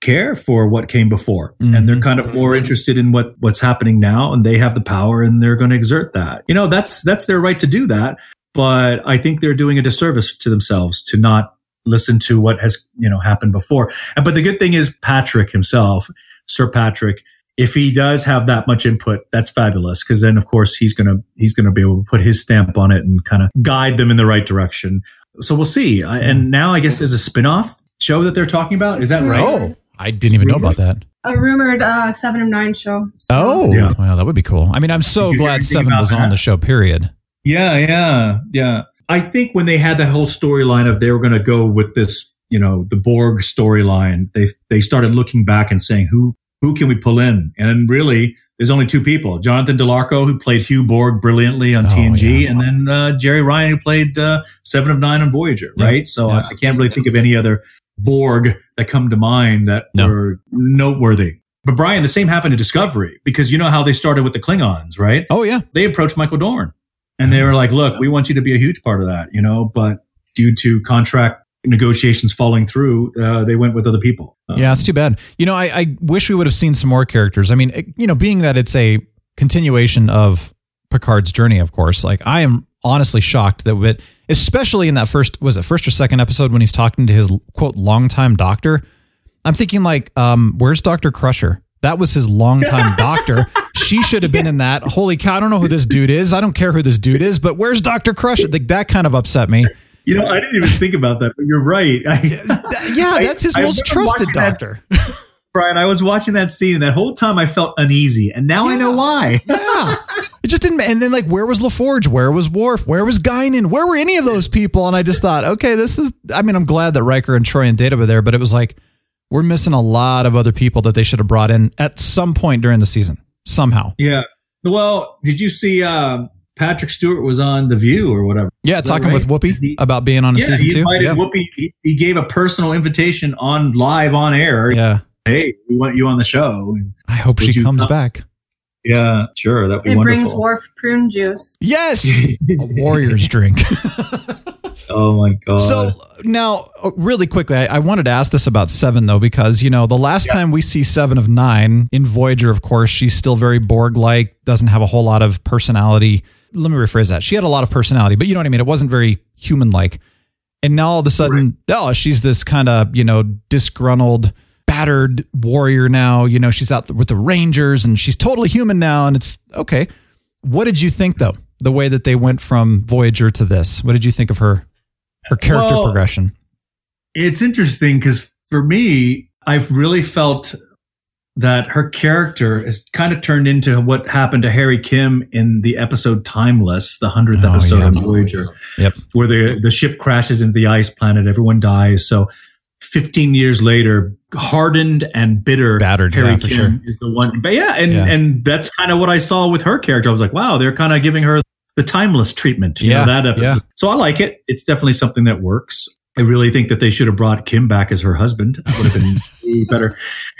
care for what came before. And they're Mhm. kind of more interested in what what's happening now and they have the power and they're going to exert that. You know that's that's their right to do that but i think they're doing a disservice to themselves to not listen to what has you know happened before. And- but the good thing is patrick himself sir patrick if he does have that much input that's fabulous because then of course he's going to he's going to be able to put his stamp on it and kind of guide them in the right direction. So we'll see. I, and now i guess there's a spin-off show that they're talking about? Is that right? Oh, I didn't even know about that. A rumored uh, seven of nine show. So- Oh, Yeah. well, that would be cool. I mean, I'm so Did you hear glad Seven about was on the show, period. Yeah, yeah, yeah. I think when they had that whole storyline of they were going to go with this, you know, the Borg storyline, they they started looking back and saying who who can we pull in? And really, there's only two people: Jonathan Del Arco, who played Hugh Borg brilliantly on Oh, TNG, yeah. and then uh, Jeri Ryan, who played uh, Seven of Nine on Voyager. Yeah, Right. So yeah. I, I can't really think of any other Borg that come to mind that No. were noteworthy. But Brian, the same happened to Discovery because you know how they started with the Klingons, right? Oh, yeah. they approached Michael Dorn and they were like, look, we want you to be a huge part of that, you know, but due to contract negotiations falling through, uh, they went with other people. Uh, Yeah, it's too bad. You know, I, I wish we would have seen some more characters. I mean, it- you know, being that it's a continuation of Picard's journey, of course, like I am honestly shocked that it, especially in that first, was it first or second episode when he's talking to his quote, longtime doctor? I'm thinking like, um, where's Dr. Crusher? That was his longtime doctor. She should have been in that. Holy cow, I don't know who this dude is. I don't care who this dude is, but where's Dr. Crusher? Like, that kind of upset me. You know, I didn't even think about that, but you're right. I, Yeah, that's his I most remember trusted watching that- doctor. Brian, I was watching that scene and that whole time I felt uneasy and now I know why. Yeah. Just didn't. And then, like, where was LaForge? Where was Worf? Where was Guinan? Where were any of those people? And I just thought, okay, this is. I mean, I'm glad that Riker and Troi and Data were there, but it was like we're missing a lot of other people that they should have brought in at some point during the season somehow. Yeah. Well, did you see um, Patrick Stewart was on The View or whatever? Yeah, talking right? with Whoopi He- about being on yeah, season he two. invited Yeah. Whoopi. He, he gave a personal invitation on live on air. yeah. Hey, we want you on the show. I hope Would she comes come? back. Yeah, sure. That'd be It wonderful. brings Worf prune juice. Yes, a warrior's drink. oh my god. So now, uh, really quickly, I, I wanted to ask this about Seven though, because you know the last time we see Seven of Nine in Voyager, of course, she's still very Borg-like, doesn't have a whole lot of personality. Let me rephrase that. She had a lot of personality, but you know what I mean. It wasn't very human-like. And now all of a sudden, oh, she's this kind of you know disgruntled, battered warrior. Now you know she's out with the Rangers, and she's totally human now. And it's okay. What did you think though? The way that they went from Voyager to this. What did you think of her? Her character Well, progression. it's interesting because for me, I've really felt that her character is kind of turned into what happened to Harry Kim in the episode Timeless, the hundredth Oh, episode yeah. of Voyager, Yep. where the the ship crashes into the ice planet, everyone dies. So, fifteen years later, hardened and bitter Battered, Harry yeah, for Kim sure. is the one. But yeah, and Yeah. and that's kind of what I saw with her character. I was like, wow, they're kind of giving her the timeless treatment. You Yeah, know, that episode. yeah. So I like it. It's definitely something that works. I really think that they should have brought Kim back as her husband. That would have been better.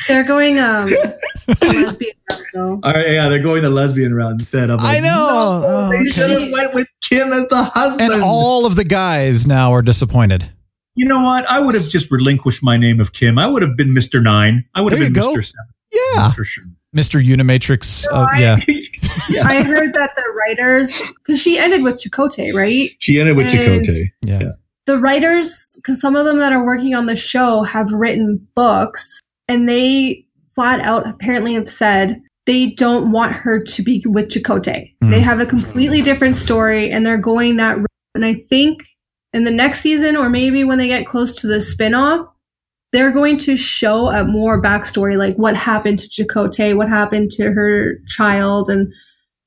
They're going um lesbian route, though. All right, yeah, they're going the lesbian route instead. I'm I know. No, Oh, they okay. should have went with Kim as the husband. And all of the guys now are disappointed. You know what? I would have just relinquished my name of Kim. I would have been Mister Nine. I would have There you been go. Mister Seven Yeah. for sure. Mr. Unimatrix. No, Uh, I- yeah. yeah, I heard that the writers, because she ended with Chakotay, right? she ended with And- Chakotay. Yeah. Yeah. The writers, because some of them that are working on the show have written books, and they flat out apparently have said they don't want her to be with Chakotay. Hmm. They have a completely different story, and they're going that route. And I think in the next season, or maybe when they get close to the spinoff, they're going to show a more backstory, like what happened to Chakotay, what happened to her child, and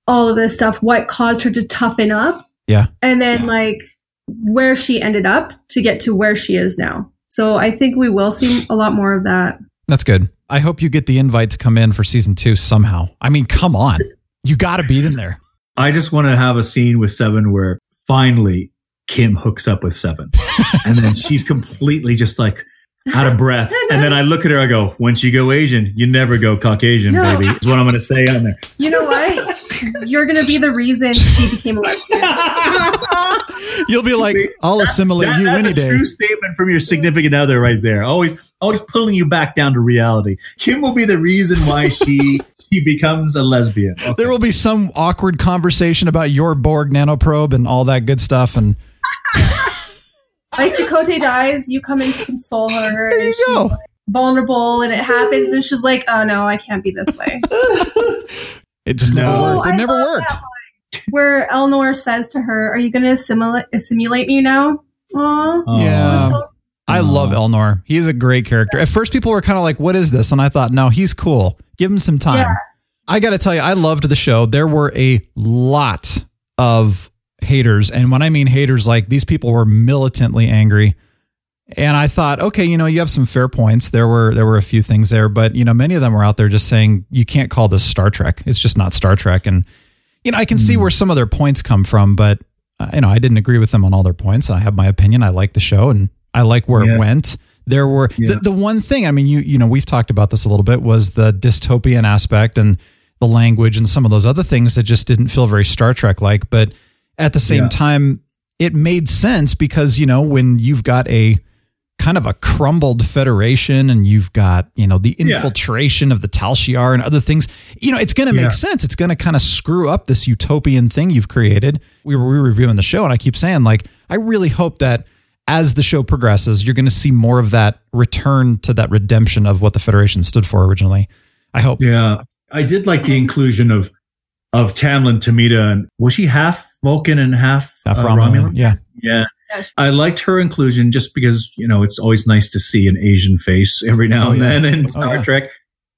all of this stuff, what caused her to toughen up. Yeah. And then, like, where she ended up to get to where she is now. So I think we will see a lot more of that. That's good. I hope you get the invite to come in for season two somehow. I mean, come on. You got to be in there. I just want to have a scene with Seven where finally Kim hooks up with Seven, and then she's completely just like out of breath. And then I look at her, I go, "Once you go Asian, you never go Caucasian, No. baby." Is what I'm going to say on there. You know what? You're going to be the reason she became a lesbian. You'll be like, I'll assimilate That- you that's any a day. True statement from your significant other, right there. Always, always pulling you back down to reality. Kim will be the reason why she she becomes a lesbian. Okay. There will be some awkward conversation about your Borg nanoprobe and all that good stuff. And Like Chakotay dies, you come in to console her. there and you she's go. like, vulnerable and it happens and she's like, oh no, I can't be this way. It just never No. worked. It Oh, I never worked. Where Elnor says to her, Are you going to assimilate, assimilate me now? Aw. Oh. Yeah. So- I oh. love Elnor. He's a great character. At first, people were kind of like, "What is this?" And I thought, "No, he's cool. Give him some time." Yeah. I got to tell you, I loved the show. There were a lot of haters, and when I mean haters, like these people were militantly angry. And I thought, okay, you know, you have some fair points. There were there were a few things there, but you know, many of them were out there just saying you can't call this Star Trek. It's just not Star Trek. And you know, I can see where some of their points come from, but uh, you know, I didn't agree with them on all their points. And I have my opinion. I like the show, and I like where Yeah. it went. There were Yeah. the, the one thing. I mean, you you know, we've talked about this a little bit. Was the dystopian aspect and the language and some of those other things that just didn't feel very Star Trek like. But at the same Yeah. time, it made sense because you know when you've got a kind of a crumbled federation and you've got you know the Yeah. infiltration of the Tal Shiar and other things you know it's going to make Yeah. sense it's going to kind of screw up this utopian thing you've created we were, we were reviewing the show and I keep saying like I really hope that as the show progresses you're going to see more of that return to that redemption of what the federation stood for originally I hope Yeah, I did like the inclusion of of Tamlyn Tomita. And was she half Vulcan and half Half uh, Romulan, Romulan? yeah Yeah. I liked her inclusion just because, you know, it's always nice to see an Asian face every now Oh, and yeah. then in Oh, Star yeah. Trek.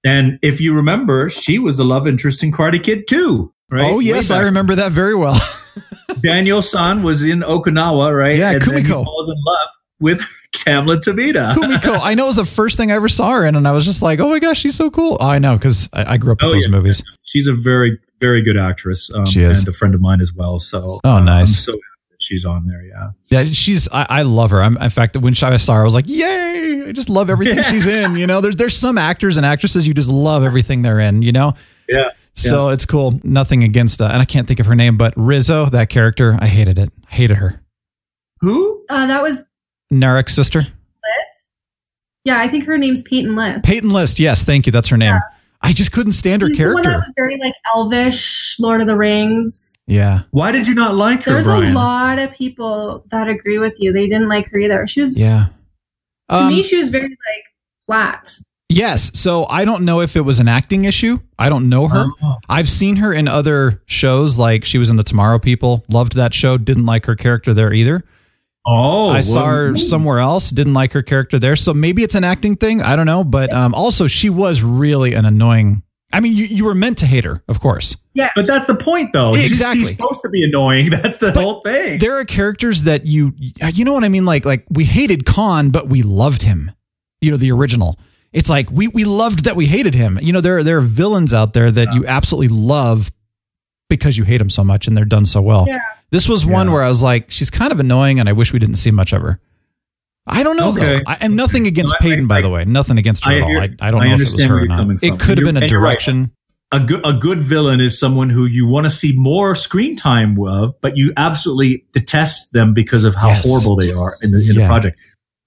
And if you remember, she was the love interest in Karate Kid too, right? oh yes I remember that very well Daniel San was in Okinawa, right? Yeah, and then he Kumiko. falls in love with Tamlyn Tomita. Kumiko I know it was the first thing I ever saw her in and I was just like oh my gosh she's so cool oh, I know because I, I grew up with Oh, those yeah. movies She's a very, very good actress. Um, She is. And a friend of mine as well. So, Oh, uh, nice. I'm so happy that she's on there. Yeah. Yeah, she's. I, I love her. I'm, in fact, when I saw her, I was like, "Yay!" I just love everything she's in. You know, there's there's some actors and actresses you just love everything they're in. You know, Yeah. so it's cool. Nothing against, uh, and I can't think of her name, but Rizzo, that character, I hated it. I hated her. Who? Uh, that was Narek's sister, Liz. Yeah, I think her name's Peyton Liz. Peyton List. Yes, thank you. That's her name. I just couldn't stand her She's the one that character. was very like elvish, Lord of the Rings. Yeah, Why did you not like her, There's Brian? a lot of people that agree with you. They didn't like her either. She was yeah. to Um, me, she was very like flat. Yes. So I don't know if it was an acting issue. I don't know her. Oh. I've seen her in other shows, like she was in the Tomorrow People. Loved that show. Didn't like her character there either. Oh, I saw well, her somewhere else. Didn't like her character there, so maybe it's an acting thing. I don't know, but um, also she was really an annoying. I mean, you, you were meant to hate her, of course. Yeah, but that's the point, though. Exactly. She's supposed to be annoying. That's the whole thing. There are characters that you you know what I mean. Like like we hated Khan, but we loved him. You know the original. It's like we we loved that we hated him. You know there there are villains out there that you absolutely love because you hate them so much and they're done so well. Yeah. This was one where I was like, she's kind of annoying, and I wish we didn't see much of her. I don't know Okay. though. I am nothing against No, I- Peyton, by I- the way. Nothing against her I at all. I, I don't I know if it was understand her or not. It could have been a you're right. direction. a good a good villain is someone who you want to see more screen time of, but you absolutely detest them because of how Yes. horrible they are in the in Yeah. the project.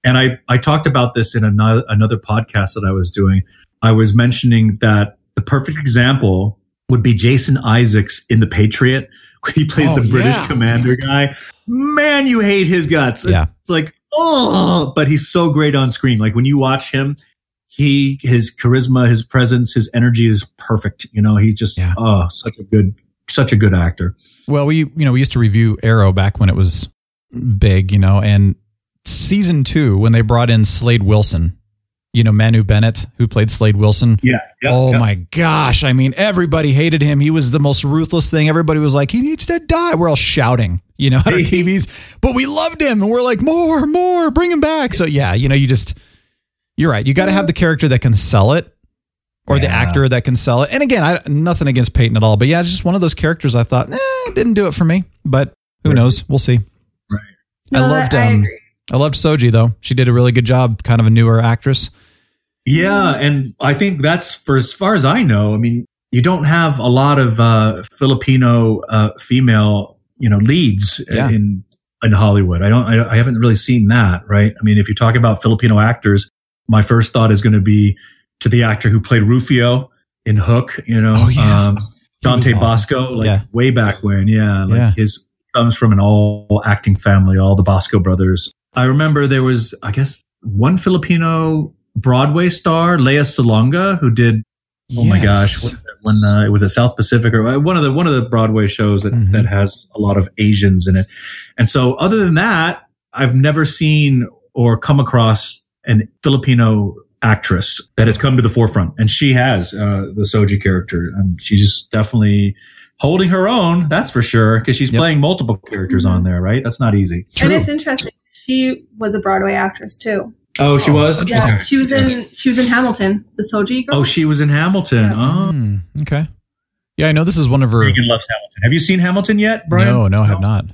And I I talked about this in another another podcast that I was doing. I was mentioning that the perfect example would be Jason Isaacs in The Patriot, he plays Oh, the British yeah. commander guy. Man, you hate his guts. Yeah. It's like, oh, but he's so great on screen. Like when you watch him, he his charisma, his presence, his energy is perfect. You know, he's just Yeah. oh, such a good such a good actor. Well, we you know we used to review Arrow back when it was big, you know, and season two when they brought in Slade Wilson, you know Manu Bennett who played Slade Wilson. Yeah. oh my gosh! I mean, everybody hated him. He was the most ruthless thing. Everybody was like, he needs to die. We're all shouting, you know, at our TVs, but we loved him, and we're like, more, more, bring him back. So yeah, you know, you just you're right. You got to have the character that can sell it. Or the actor that can sell it. And again, I nothing against Peyton at all, but yeah, it's just one of those characters I thought, eh, didn't do it for me. But who Right. knows? We'll see. Right. No, I loved I um, agree. I loved Soji though. She did a really good job. Kind of a newer actress. Yeah, and I think that's for as far as I know. I mean, you don't have a lot of uh, Filipino uh, female, you know, leads Yeah. in in Hollywood. I don't. I, I haven't really seen that. Right. I mean, if you talk about Filipino actors, my first thought is going to be to the actor who played Rufio in Hook. You know, Oh, yeah. um, Dante awesome. Basco, like Yeah. way back when. Yeah, like Yeah. his comes from an all acting family, all the Basco brothers. I remember there was, I guess, one Filipino Broadway star, Lea Salonga, who did. Oh my gosh, what is that? When uh, it was a South Pacific or uh, one of the one of the Broadway shows that Mhm. that has a lot of Asians in it. And so, other than that, I've never seen or come across an Filipino actress that has come to the forefront, and she has uh, the Soji character, and she's definitely holding her own. That's for sure, because she's Yep. playing multiple characters on there, right? That's not easy. And it's interesting. She was a Broadway actress too. Oh, she was. Yeah, she was in she was in Hamilton, the Soji girl. Oh, she was in Hamilton. Yeah. Oh, Hmm, okay. Yeah, I know this is one of her. Regan loves Hamilton. Have you seen Hamilton yet, Brian? No, no, I have not.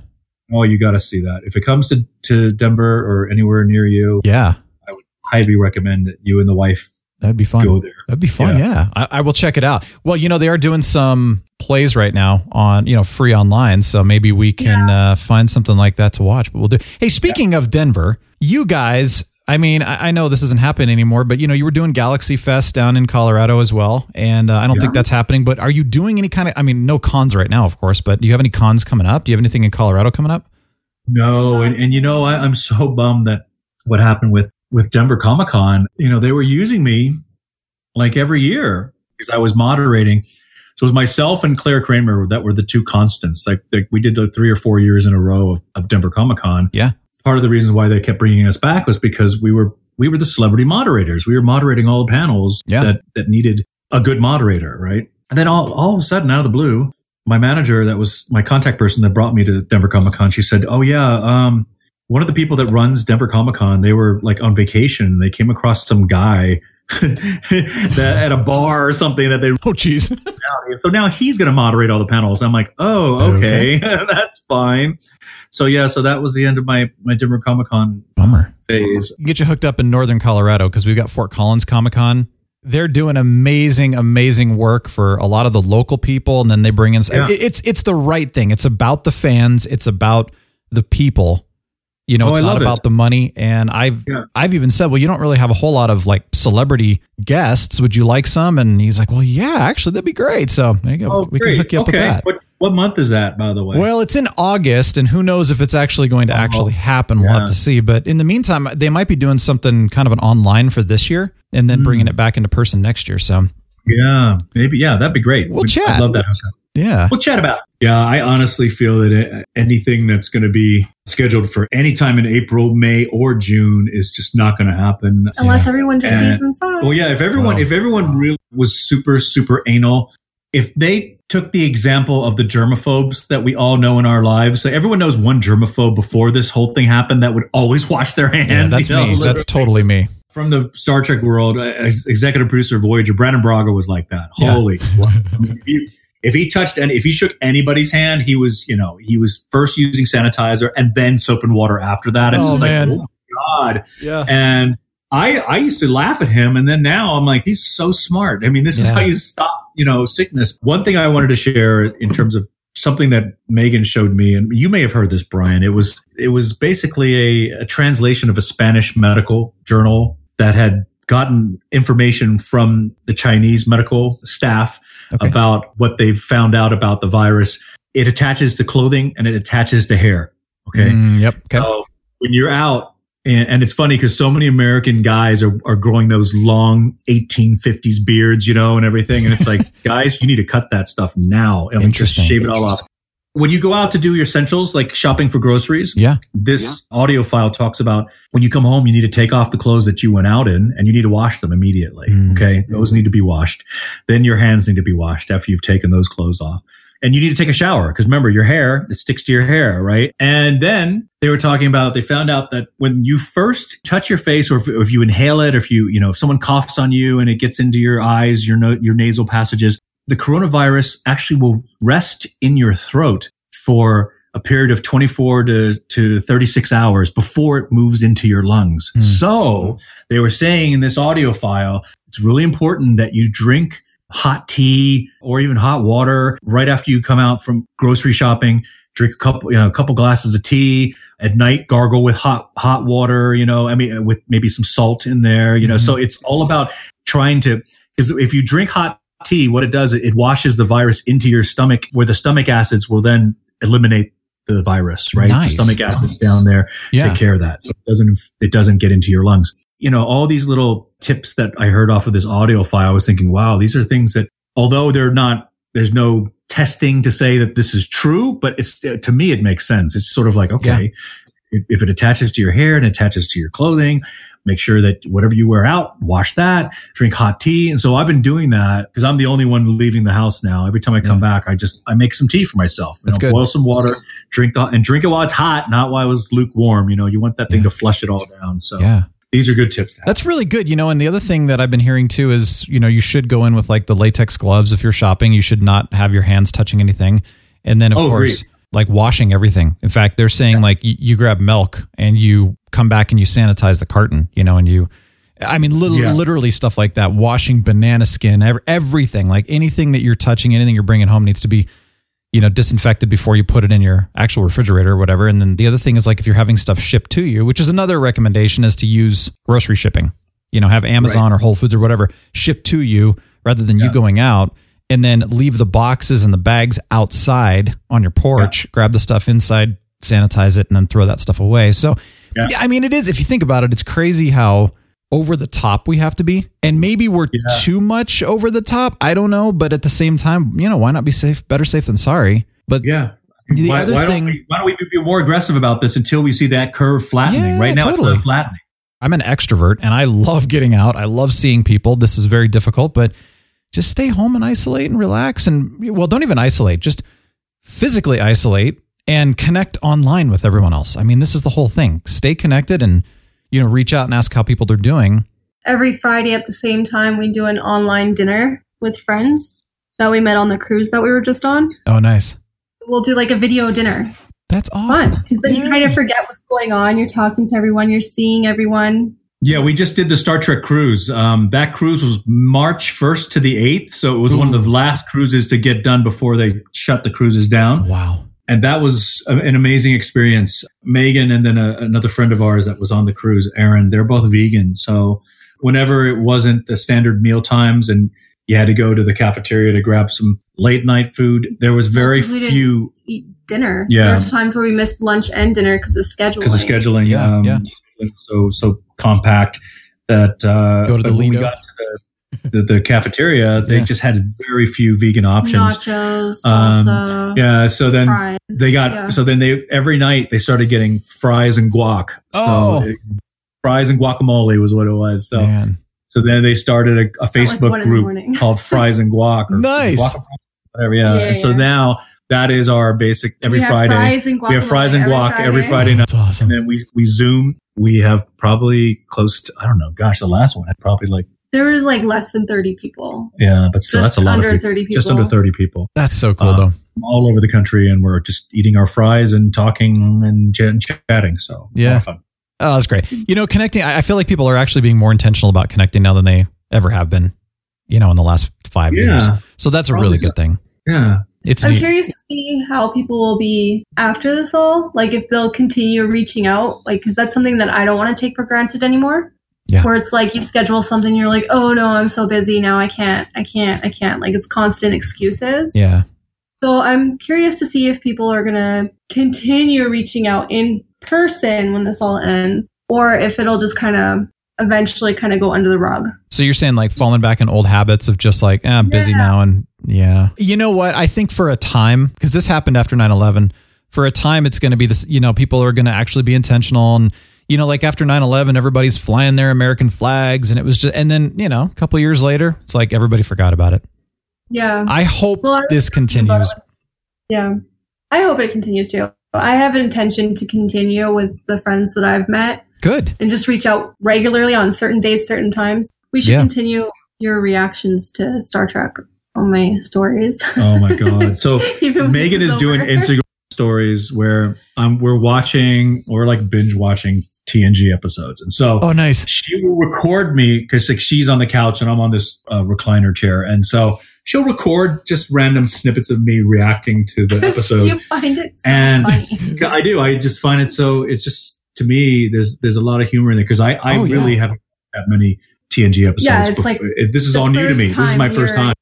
Oh, you got to see that. If it comes to, to Denver or anywhere near you, Yeah, I would highly recommend that you and the wife that'd be fun. go there. That'd be fun. Yeah, I, I will check it out. Well, you know, they are doing some plays right now on you know free online, so maybe we can uh, find something like that to watch. But we'll do. Hey, speaking of Denver, you guys. I mean, I, I know this doesn't happen anymore, but you know, you were doing Galaxy Fest down in Colorado as well, and uh, I don't Yeah. think that's happening. But are you doing any kind of? I mean, no cons right now, of course, but do you have any cons coming up? Do you have anything in Colorado coming up? No, and, and you know, I, I'm so bummed that what happened with, with Denver Comic Con, you know, they were using me like every year because I was moderating. So it was myself and Clare Kramer that were the two constants. Like, like we did the three or four years in a row of, of Denver Comic Con. Yeah. Part of the reason why they kept bringing us back was because we were we were the celebrity moderators. We were moderating all the panels Yeah. that that needed a good moderator, right? And then all all of a sudden, out of the blue, my manager, that was my contact person that brought me to Denver Comic Con, she said, "Oh yeah, um, one of the people that runs Denver Comic Con, they were like on vacation. They came across some guy that at a bar or something that they Oh, jeez. so now he's going to moderate all the panels. I'm like, oh, oh okay, that's fine. So yeah, so that was the end of my my Denver Comic Con Bummer. phase. get you hooked up in northern Colorado because we've got Fort Collins Comic Con. They're doing amazing, amazing work for a lot of the local people, and then they bring in. Yeah. It's it's the right thing. It's about the fans. It's about the people. You know, Oh, it's I not love it. about the money. And I've Yeah. I've even said, well, you don't really have a whole lot of like celebrity guests. Would you like some? And he's like, well, yeah, actually, that'd be great. So there you go. Oh, we great. can hook you up okay. with that. What what month is that, by the way? Well, it's in August, and who knows if it's actually going to Oh, actually happen. We'll have to see. But in the meantime, they might be doing something kind of an online for this year, and then Hmm. bringing it back into person next year. So yeah, maybe. Yeah, that'd be great. We'll We'd- chat. I'd love that. Hookup. Yeah. We'll chat about. It. Yeah, I honestly feel that anything that's going to be scheduled for any time in April, May, or June is just not going to happen. Unless everyone just And- stays inside. Well, yeah, if everyone Wow. if everyone really was super super anal, if they took the example of the germaphobes that we all know in our lives, like everyone knows one germaphobe before this whole thing happened that would always wash their hands. Yeah, that's you know, me. That's totally me. from the Star Trek world. uh, As executive producer of Voyager, Brannon Braga was like that. Yeah. Holy, I mean, if, he, if he touched and if he shook anybody's hand, he was you know he was first using sanitizer and then soap and water after that. It's Oh, just man. like, oh my god. Yeah. And I I used to laugh at him, and then now I'm like, he's so smart. I mean, this is how you stop, you know, sickness. One thing I wanted to share in terms of something that Megan showed me, and you may have heard this, Brian. It was it was basically a, a translation of a Spanish medical journal that had gotten information from the Chinese medical staff Okay. about what they've found out about the virus. It attaches to clothing and it attaches to hair. Okay. Mm, yep. Okay. So when you're out, and, and it's funny because so many American guys are, are growing those long 1850s beards, you know, and everything. And it's like, guys, you need to cut that stuff now and just shave it all off. When you go out to do your essentials, like shopping for groceries, Yeah. this audio file talks about when you come home, you need to take off the clothes that you went out in and you need to wash them immediately. Mm. Okay. Those need to be washed. Then your hands need to be washed after you've taken those clothes off. And you need to take a shower because remember your hair, it sticks to your hair, right? And then they were talking about, they found out that when you first touch your face or if, if you inhale it, or if you, you know, if someone coughs on you and it gets into your eyes, your, no, your nasal passages, the coronavirus actually will rest in your throat for a period of 24 to, to 36 hours before it moves into your lungs. Hmm. So they were saying in this audio file, it's really important that you drink hot tea or even hot water right after you come out from grocery shopping. Drink a couple, you know, a couple glasses of tea at night. Gargle with hot, hot water. You know, I mean, with maybe some salt in there. You know, so it's all about trying to. Because if you drink hot tea, what it does, it washes the virus into your stomach, where the stomach acids will then eliminate the virus. Right, Nice. the stomach acids down there Yeah. take care of that so it doesn't it doesn't get into your lungs you know all these little tips that i heard off of this audio file i was thinking wow these are things that although they're not there's no testing to say that this is true but it's to me it makes sense it's sort of like okay if if it attaches to your hair and attaches to your clothing make sure that whatever you wear out wash that drink hot tea and so i've been doing that because i'm the only one leaving the house now every time i come back i just i make some tea for myself you That's know, good. boil some water drink the and drink it while it's hot not while it's lukewarm you know you want that thing Yeah. to flush it all down so Yeah. these are good tips to have. That's really good. You know, and the other thing that I've been hearing too is, you know, you should go in with like the latex gloves if you're shopping. You should not have your hands touching anything. And then, of Oh, course, agreed. Like washing everything. In fact, they're saying like you, you grab milk and you come back and you sanitize the carton, you know, and you, I mean, lit- Yeah. literally stuff like that. Washing banana skin, ev- everything, like anything that you're touching, anything you're bringing home needs to be, you know, disinfected before you put it in your actual refrigerator or whatever. And then the other thing is like if you're having stuff shipped to you, which is another recommendation is to use grocery shipping. You know, have Amazon or Whole Foods or whatever shipped to you rather than you going out and then leave the boxes and the bags outside on your porch, grab the stuff inside, sanitize it, and then throw that stuff away. So, Yeah. yeah, I mean, it is, if you think about it, it's crazy how over the top we have to be. And maybe we're Yeah. too much over the top. I don't know. But at the same time, you know, why not be safe? Better safe than sorry. But yeah The why, other why thing- don't we, why don't we be more aggressive about this until we see that curve flattening Yeah, right now totally. it's not flattening I'm an extrovert and I love getting out. I love seeing people. This is very difficult, but just stay home and isolate and relax. And well, don't even isolate, just physically isolate and connect online with everyone else. I mean, this is the whole thing. Stay connected and, you know, reach out and ask how people are doing. Every Friday at the same time, we do an online dinner with friends that we met on the cruise that we were just on. Oh, nice. We'll do like a video dinner. That's awesome. Because then you kind of forget what's going on. You're talking to everyone, you're seeing everyone. Yeah, we just did the Star Trek cruise. Um, that cruise was March 1st to the 8th. So it was one of the last cruises to get done before they shut the cruises down. Wow. And that was a- an amazing experience. Megan and then a, another friend of ours that was on the cruise, Aaron, they're both vegan. So whenever it wasn't the standard meal times and you had to go to the cafeteria to grab some late night food, there was very because we didn't few Eat dinner. Yeah. There's times where we missed lunch and dinner because of scheduling. because of scheduling. Yeah, um, yeah. So so compact that uh, Go to the when we got to the the, the cafeteria, they Yeah. just had very few vegan options. Nachos, Um, salsa, Yeah, so then fries. they got yeah. so then they every night they started getting fries and guac. Oh. So it- fries and guacamole was what it was. So Man. So then they started a, a Facebook one in the group called Fries and Guac. Or Nice. Guac- whatever. Yeah. Yeah, And so yeah. now that is our basic every We Friday. Fries and we have fries and guac every Friday night. That's awesome. And then we we Zoom. We have probably close to I don't know. Gosh, the last one had probably like There was like less than 30 people. yeah, but still Just that's a lot under of people. 30 people. Just under thirty people. That's so cool Uh, though. all over the country, and we're just eating our fries and talking and ch- chatting. So a lot Yeah. of fun. Oh, that's great. You know, connecting. I I feel like people are actually being more intentional about connecting now than they ever have been. You know, in the last five years. So that's a Probably really so. good thing. Yeah. It's I'm neat. curious to see how people will be after this all. Like if they'll continue reaching out, like because that's something that I don't want to take for granted anymore. Yeah. Where it's like you schedule something, you're like, oh no, I'm so busy now, I can't, I can't, I can't. Like it's constant excuses. Yeah. So I'm curious to see if people are gonna continue reaching out in person when this all ends, or if it'll just kind of eventually kind of go under the rug. So you're saying like falling back in old habits of just like, eh, I'm busy Yeah. now. And yeah. You know what? I think for a time, because this happened after 9 11, for a time, it's going to be this, you know, people are going to actually be intentional. And, you know, like after 9 11, everybody's flying their American flags. And it was just, and then, you know, a couple years later, it's like everybody forgot about it. Yeah. I hope Well, I this continues. Yeah. I hope it continues too. I have an intention to continue with the friends that I've met Good. and just reach out regularly on certain days, certain times. We should Yeah. continue your reactions to Star Trek on my stories. Oh my god. So Megan this is doing. Instagram stories where um, we're watching or like binge watching TNG episodes, and so Oh, nice. she will record me because like she's on the couch and I'm on this uh, recliner chair, and so she'll record just random snippets of me reacting to the episode. you find it so And- funny. I do. I just find it so. It's just to me. There's there's a lot of humor in there because I I Oh, yeah. really haven't that many TNG episodes. Yeah, it's before. like this is all new to me. This is my first time.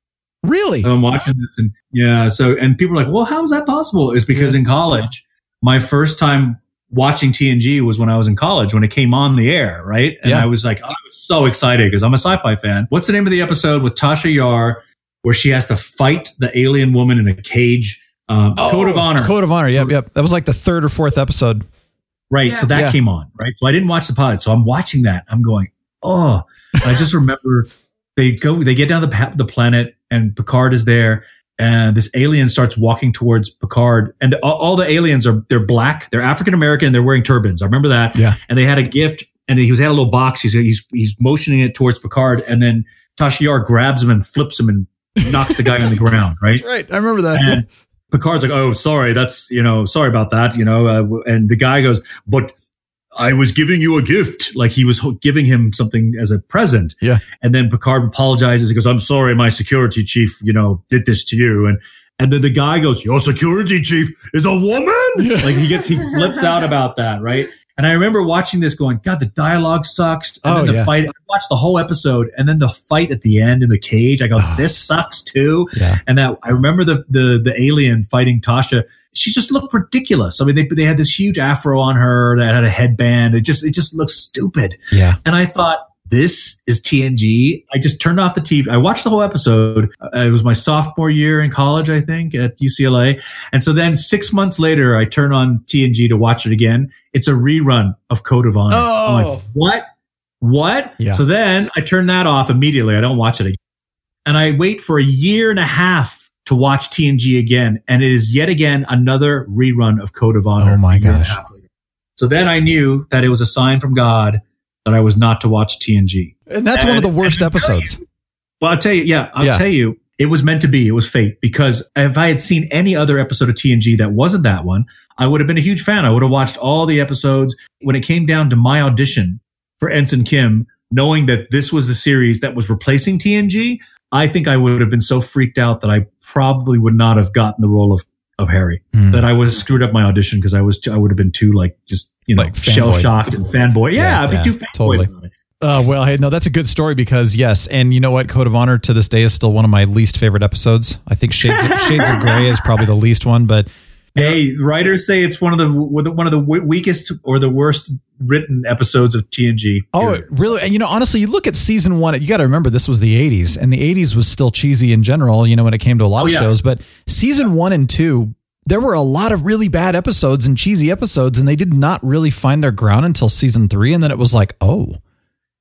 Really? So I'm watching this and yeah, so and people are like, well, how is that possible? It's because in college, my first time watching TNG was when I was in college when it came on the air, right? And Yeah. I was like, oh, I was so excited because I'm a sci-fi fan. What's the name of the episode with Tasha Yar where she has to fight the alien woman in a cage? Um, Code of Honor. Oh, Code of Honor. Yep. Yep. That was like the third or fourth episode. Right. So that Yeah. came on, right? So I didn't watch the pilot. So I'm watching that. I'm going, oh, And I just remember they go, they get down the, pa- the planet and Picard is there and this alien starts walking towards Picard and all, all the aliens are, they're black. They're African American. They're wearing turbans. I remember that. Yeah. And they had a gift and he was had a little box. He's, he's, he's motioning it towards Picard and then Tasha Yar grabs him and flips him and knocks the guy on the ground, right? Right. I remember that. And Picard's like, "Oh, sorry, that's you know, sorry about that, you know." Uh, and the guy goes, "But I was giving you a gift, like he was ho- giving him something as a present." Yeah. And then Picard apologizes. He goes, "I'm sorry, my security chief, you know, did this to you." And and then the guy goes, "Your security chief is a woman." like he gets he flips out about that, right? And I remember watching this, going, "God, the dialogue sucks." And Oh, then the yeah. fight. I watched the whole episode, and then the fight at the end in the cage. I go, Oh. "This sucks too." Yeah. And that I remember the the the alien fighting Tasha. She just looked ridiculous. I mean, they they had this huge afro on her that had a headband. It just it just looked stupid. Yeah. And I thought, this is TNG. I just turned off the TV. I watched the whole episode. Uh, it was my sophomore year in college, I think, at UCLA. And so then six months later, I turn on TNG to watch it again. It's a rerun of Code of Honor. I'm Oh. like, what? What? Yeah. So then I turn that off immediately. I don't watch it again. And I wait for a year and a half to watch TNG again. And it is yet again another rerun of Code of Honor. Oh my a year and a gosh. So then I knew that it was a sign from God that I was not to watch TNG. And that's one of the worst and episodes. Well, I'll tell you, yeah, I'll Yeah. tell you, it was meant to be. It was fate because if I had seen any other episode of TNG that wasn't that one, I would have been a huge fan. I would have watched all the episodes. When it came down to my audition for Ensign Kim, knowing that this was the series that was replacing TNG, I think I would have been so freaked out that I probably would not have gotten the role of of Harry. Hmm. That I would have screwed up my audition because I was too, I would have been too like just you know Like shell shocked and fanboy. Yeah, Yeah, I'd be yeah, too fanboy. totally. Uh, well, hey, no, that's a good story because yes, and you know what? Code of Honor to this day is still one of my least favorite episodes. I think Shades of, Shades of Grey is probably the least one, but Hey, writers say it's one of the one of the weakest or the worst written episodes of TNG. Oh, really? And you know, honestly, you look at season one. You got to remember this was the '80s, and the '80s was still cheesy in general. You know, when it came to a lot Oh, of yeah. shows, but season one and two. There were a lot of really bad episodes and cheesy episodes, and they did not really find their ground until season three. And then it was like, oh,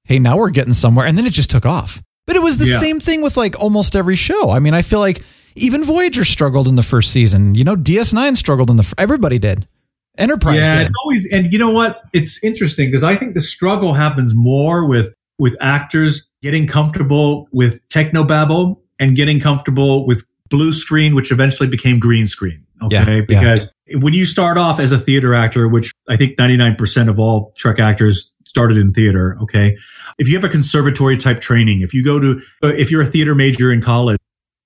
hey, now we're getting somewhere. And then it just took off. But it was the Yeah. same thing with like almost every show. I mean, I feel like even Voyager struggled in the first season. You know, DS9 struggled in the. fir- Everybody did. Enterprise yeah, did. it's always and you know what? It's interesting because I think the struggle happens more with with actors getting comfortable with technobabble and getting comfortable with blue screen, which eventually became green screen. Okay, Yeah, yeah. because when you start off as a theater actor, which I think ninety nine percent of all Trek actors started in theater. Okay, if you have a conservatory type training, if you go to if you're a theater major in college,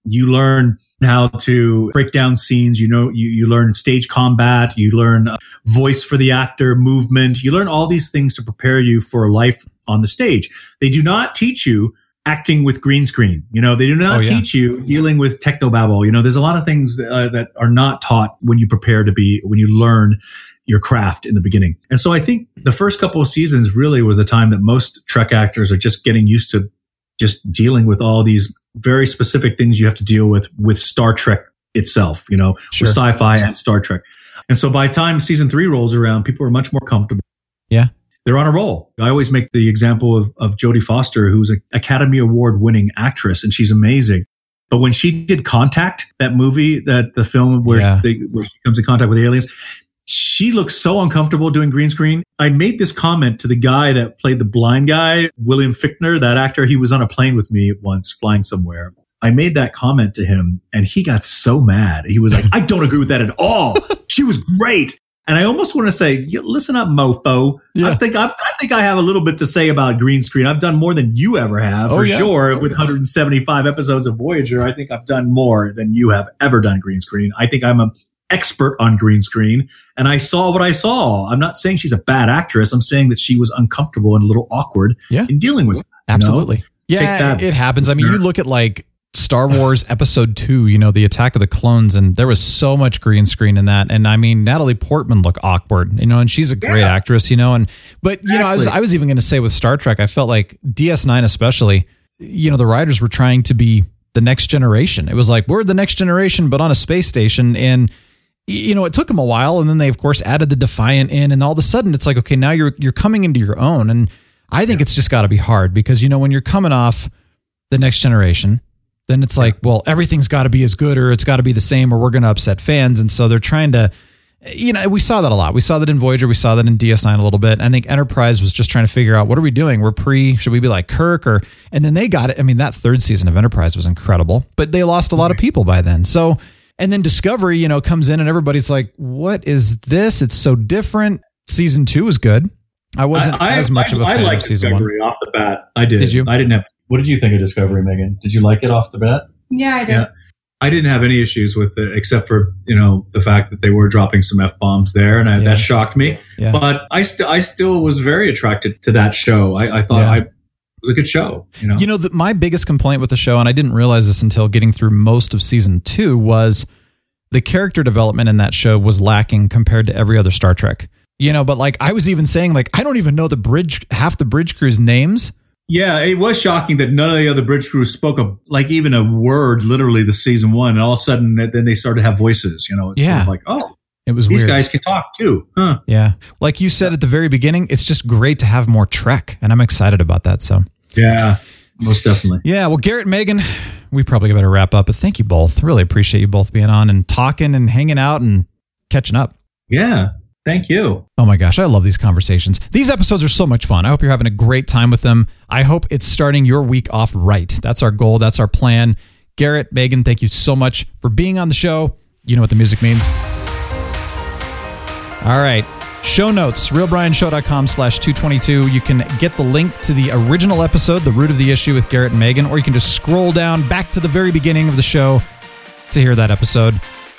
you learn how to break down scenes you know you, you learn stage combat you learn uh, voice for the actor movement you learn all these things to prepare you for life on the stage they do not teach you acting with green screen you know they do not Oh, yeah. teach you dealing with technobabble you know there's a lot of things uh, that are not taught when you prepare to be when you learn your craft in the beginning and so i think the first couple of seasons really was a time that most trek actors are just getting used to just dealing with all these very specific things you have to deal with with Star Trek itself, you know, Sure. with sci-fi and Star Trek. And so by the time season three rolls around, people are much more comfortable. Yeah. They're on a roll. I always make the example of, of Jodie Foster, who's an Academy Award winning actress, and she's amazing. But when she did Contact, that movie, that the film where, Yeah. they, where she comes in contact with the aliens, she looks so uncomfortable doing green screen. I made this comment to the guy that played the blind guy, William Fichtner, that actor. He was on a plane with me once flying somewhere. I made that comment to him and he got so mad. He was like, I don't agree with that at all. She was great. And I almost want to say, listen up, mofo. Yeah. I think I've, I think I have a little bit to say about green screen. I've done more than you ever have, Oh, for yeah. sure. Oh, with 175 episodes of Voyager, I think I've done more than you have ever done green screen. I think I'm a expert on green screen, and I saw what I saw. I'm not saying she's a bad actress. I'm saying that she was uncomfortable and a little awkward Yeah. in dealing with it. you know? Absolutely. Yeah, it happens. I mean, you look at like Star Wars Episode Two. You know, the Attack of the Clones, and there was so much green screen in that. And I mean, Natalie Portman looked awkward. You know, and she's a great Yeah. actress. You know, and but you know, I was I was even going to say with Star Trek, I felt like DS9 especially. You know, the writers were trying to be the next generation. It was like we're the next generation, but on a space station and. You know, it took them a while, and then they, of course, added the Defiant in, and all of a sudden, it's like, okay, now you're you're coming into your own, and I think it's just got to be hard because you know when you're coming off the next generation, then it's like, well, everything's got to be as good or it's got to be the same or we're going to upset fans. And so they're trying to, you know, we saw that a lot. We saw that in Voyager. We saw that in DS9 a little bit. I think Enterprise was just trying to figure out what are we doing? We're pre, should we be like Kirk or, and then they got it. I mean, that third season of Enterprise was incredible, but they lost a lot of people by then. So, and then Discovery, you know, comes in and everybody's like, what is this? It's so different. Season two was good. I wasn't I- I- as much I- of a fan liked of season one. Off the bat. I did. Did you? I didn't have. What did you think of Discovery, Megan? Did you like it off the bat? Yeah, I did. Yeah. I didn't have any issues with it except for you know the fact that they were dropping some f bombs there, and I, Yeah. that shocked me. Yeah. But I still I still was very attracted to that show. I, I thought Yeah. I, it was a good show. You know. You know, the, my biggest complaint with the show, and I didn't realize this until getting through most of season two, was the character development in that show was lacking compared to every other Star Trek. You know, but like I was even saying, like I don't even know the bridge, half the bridge crew's names. Yeah, it was shocking that none of the other bridge crews spoke a like even a word literally the season one, and all of a sudden then they started to have voices. You know, it's sort Yeah. of like oh It was these weird. guys can talk too, huh? yeah, like you said at the very beginning, it's just great to have more Trek, and I'm excited about that. So Yeah, most definitely. yeah, well, Garrett, Megan, we probably better wrap up, but thank you both. Really appreciate you both being on and talking and hanging out and catching up. Yeah, thank you. Oh my gosh, I love these conversations. These episodes are so much fun. I hope you're having a great time with them. I hope it's starting your week off right. That's our goal. That's our plan. Garrett, Megan, thank you so much for being on the show. You know what the music means. All right. Show notes, realbrianshow.com slash 222. You can get the link to the original episode, The Root of the Issue with Garrett and Megan, or you can just scroll down back to the very beginning of the show to hear that episode.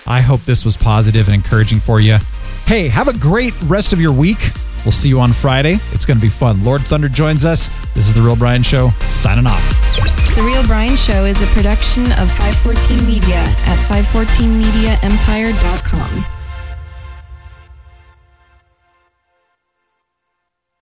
I hope this was positive and encouraging for you. Hey, have a great rest of your week. We'll see you on Friday. It's going to be fun. Lord Thunder joins us. This is The Real Brian Show, signing off. The Real Brian Show is a production of 514 Media at 514mediaempire.com.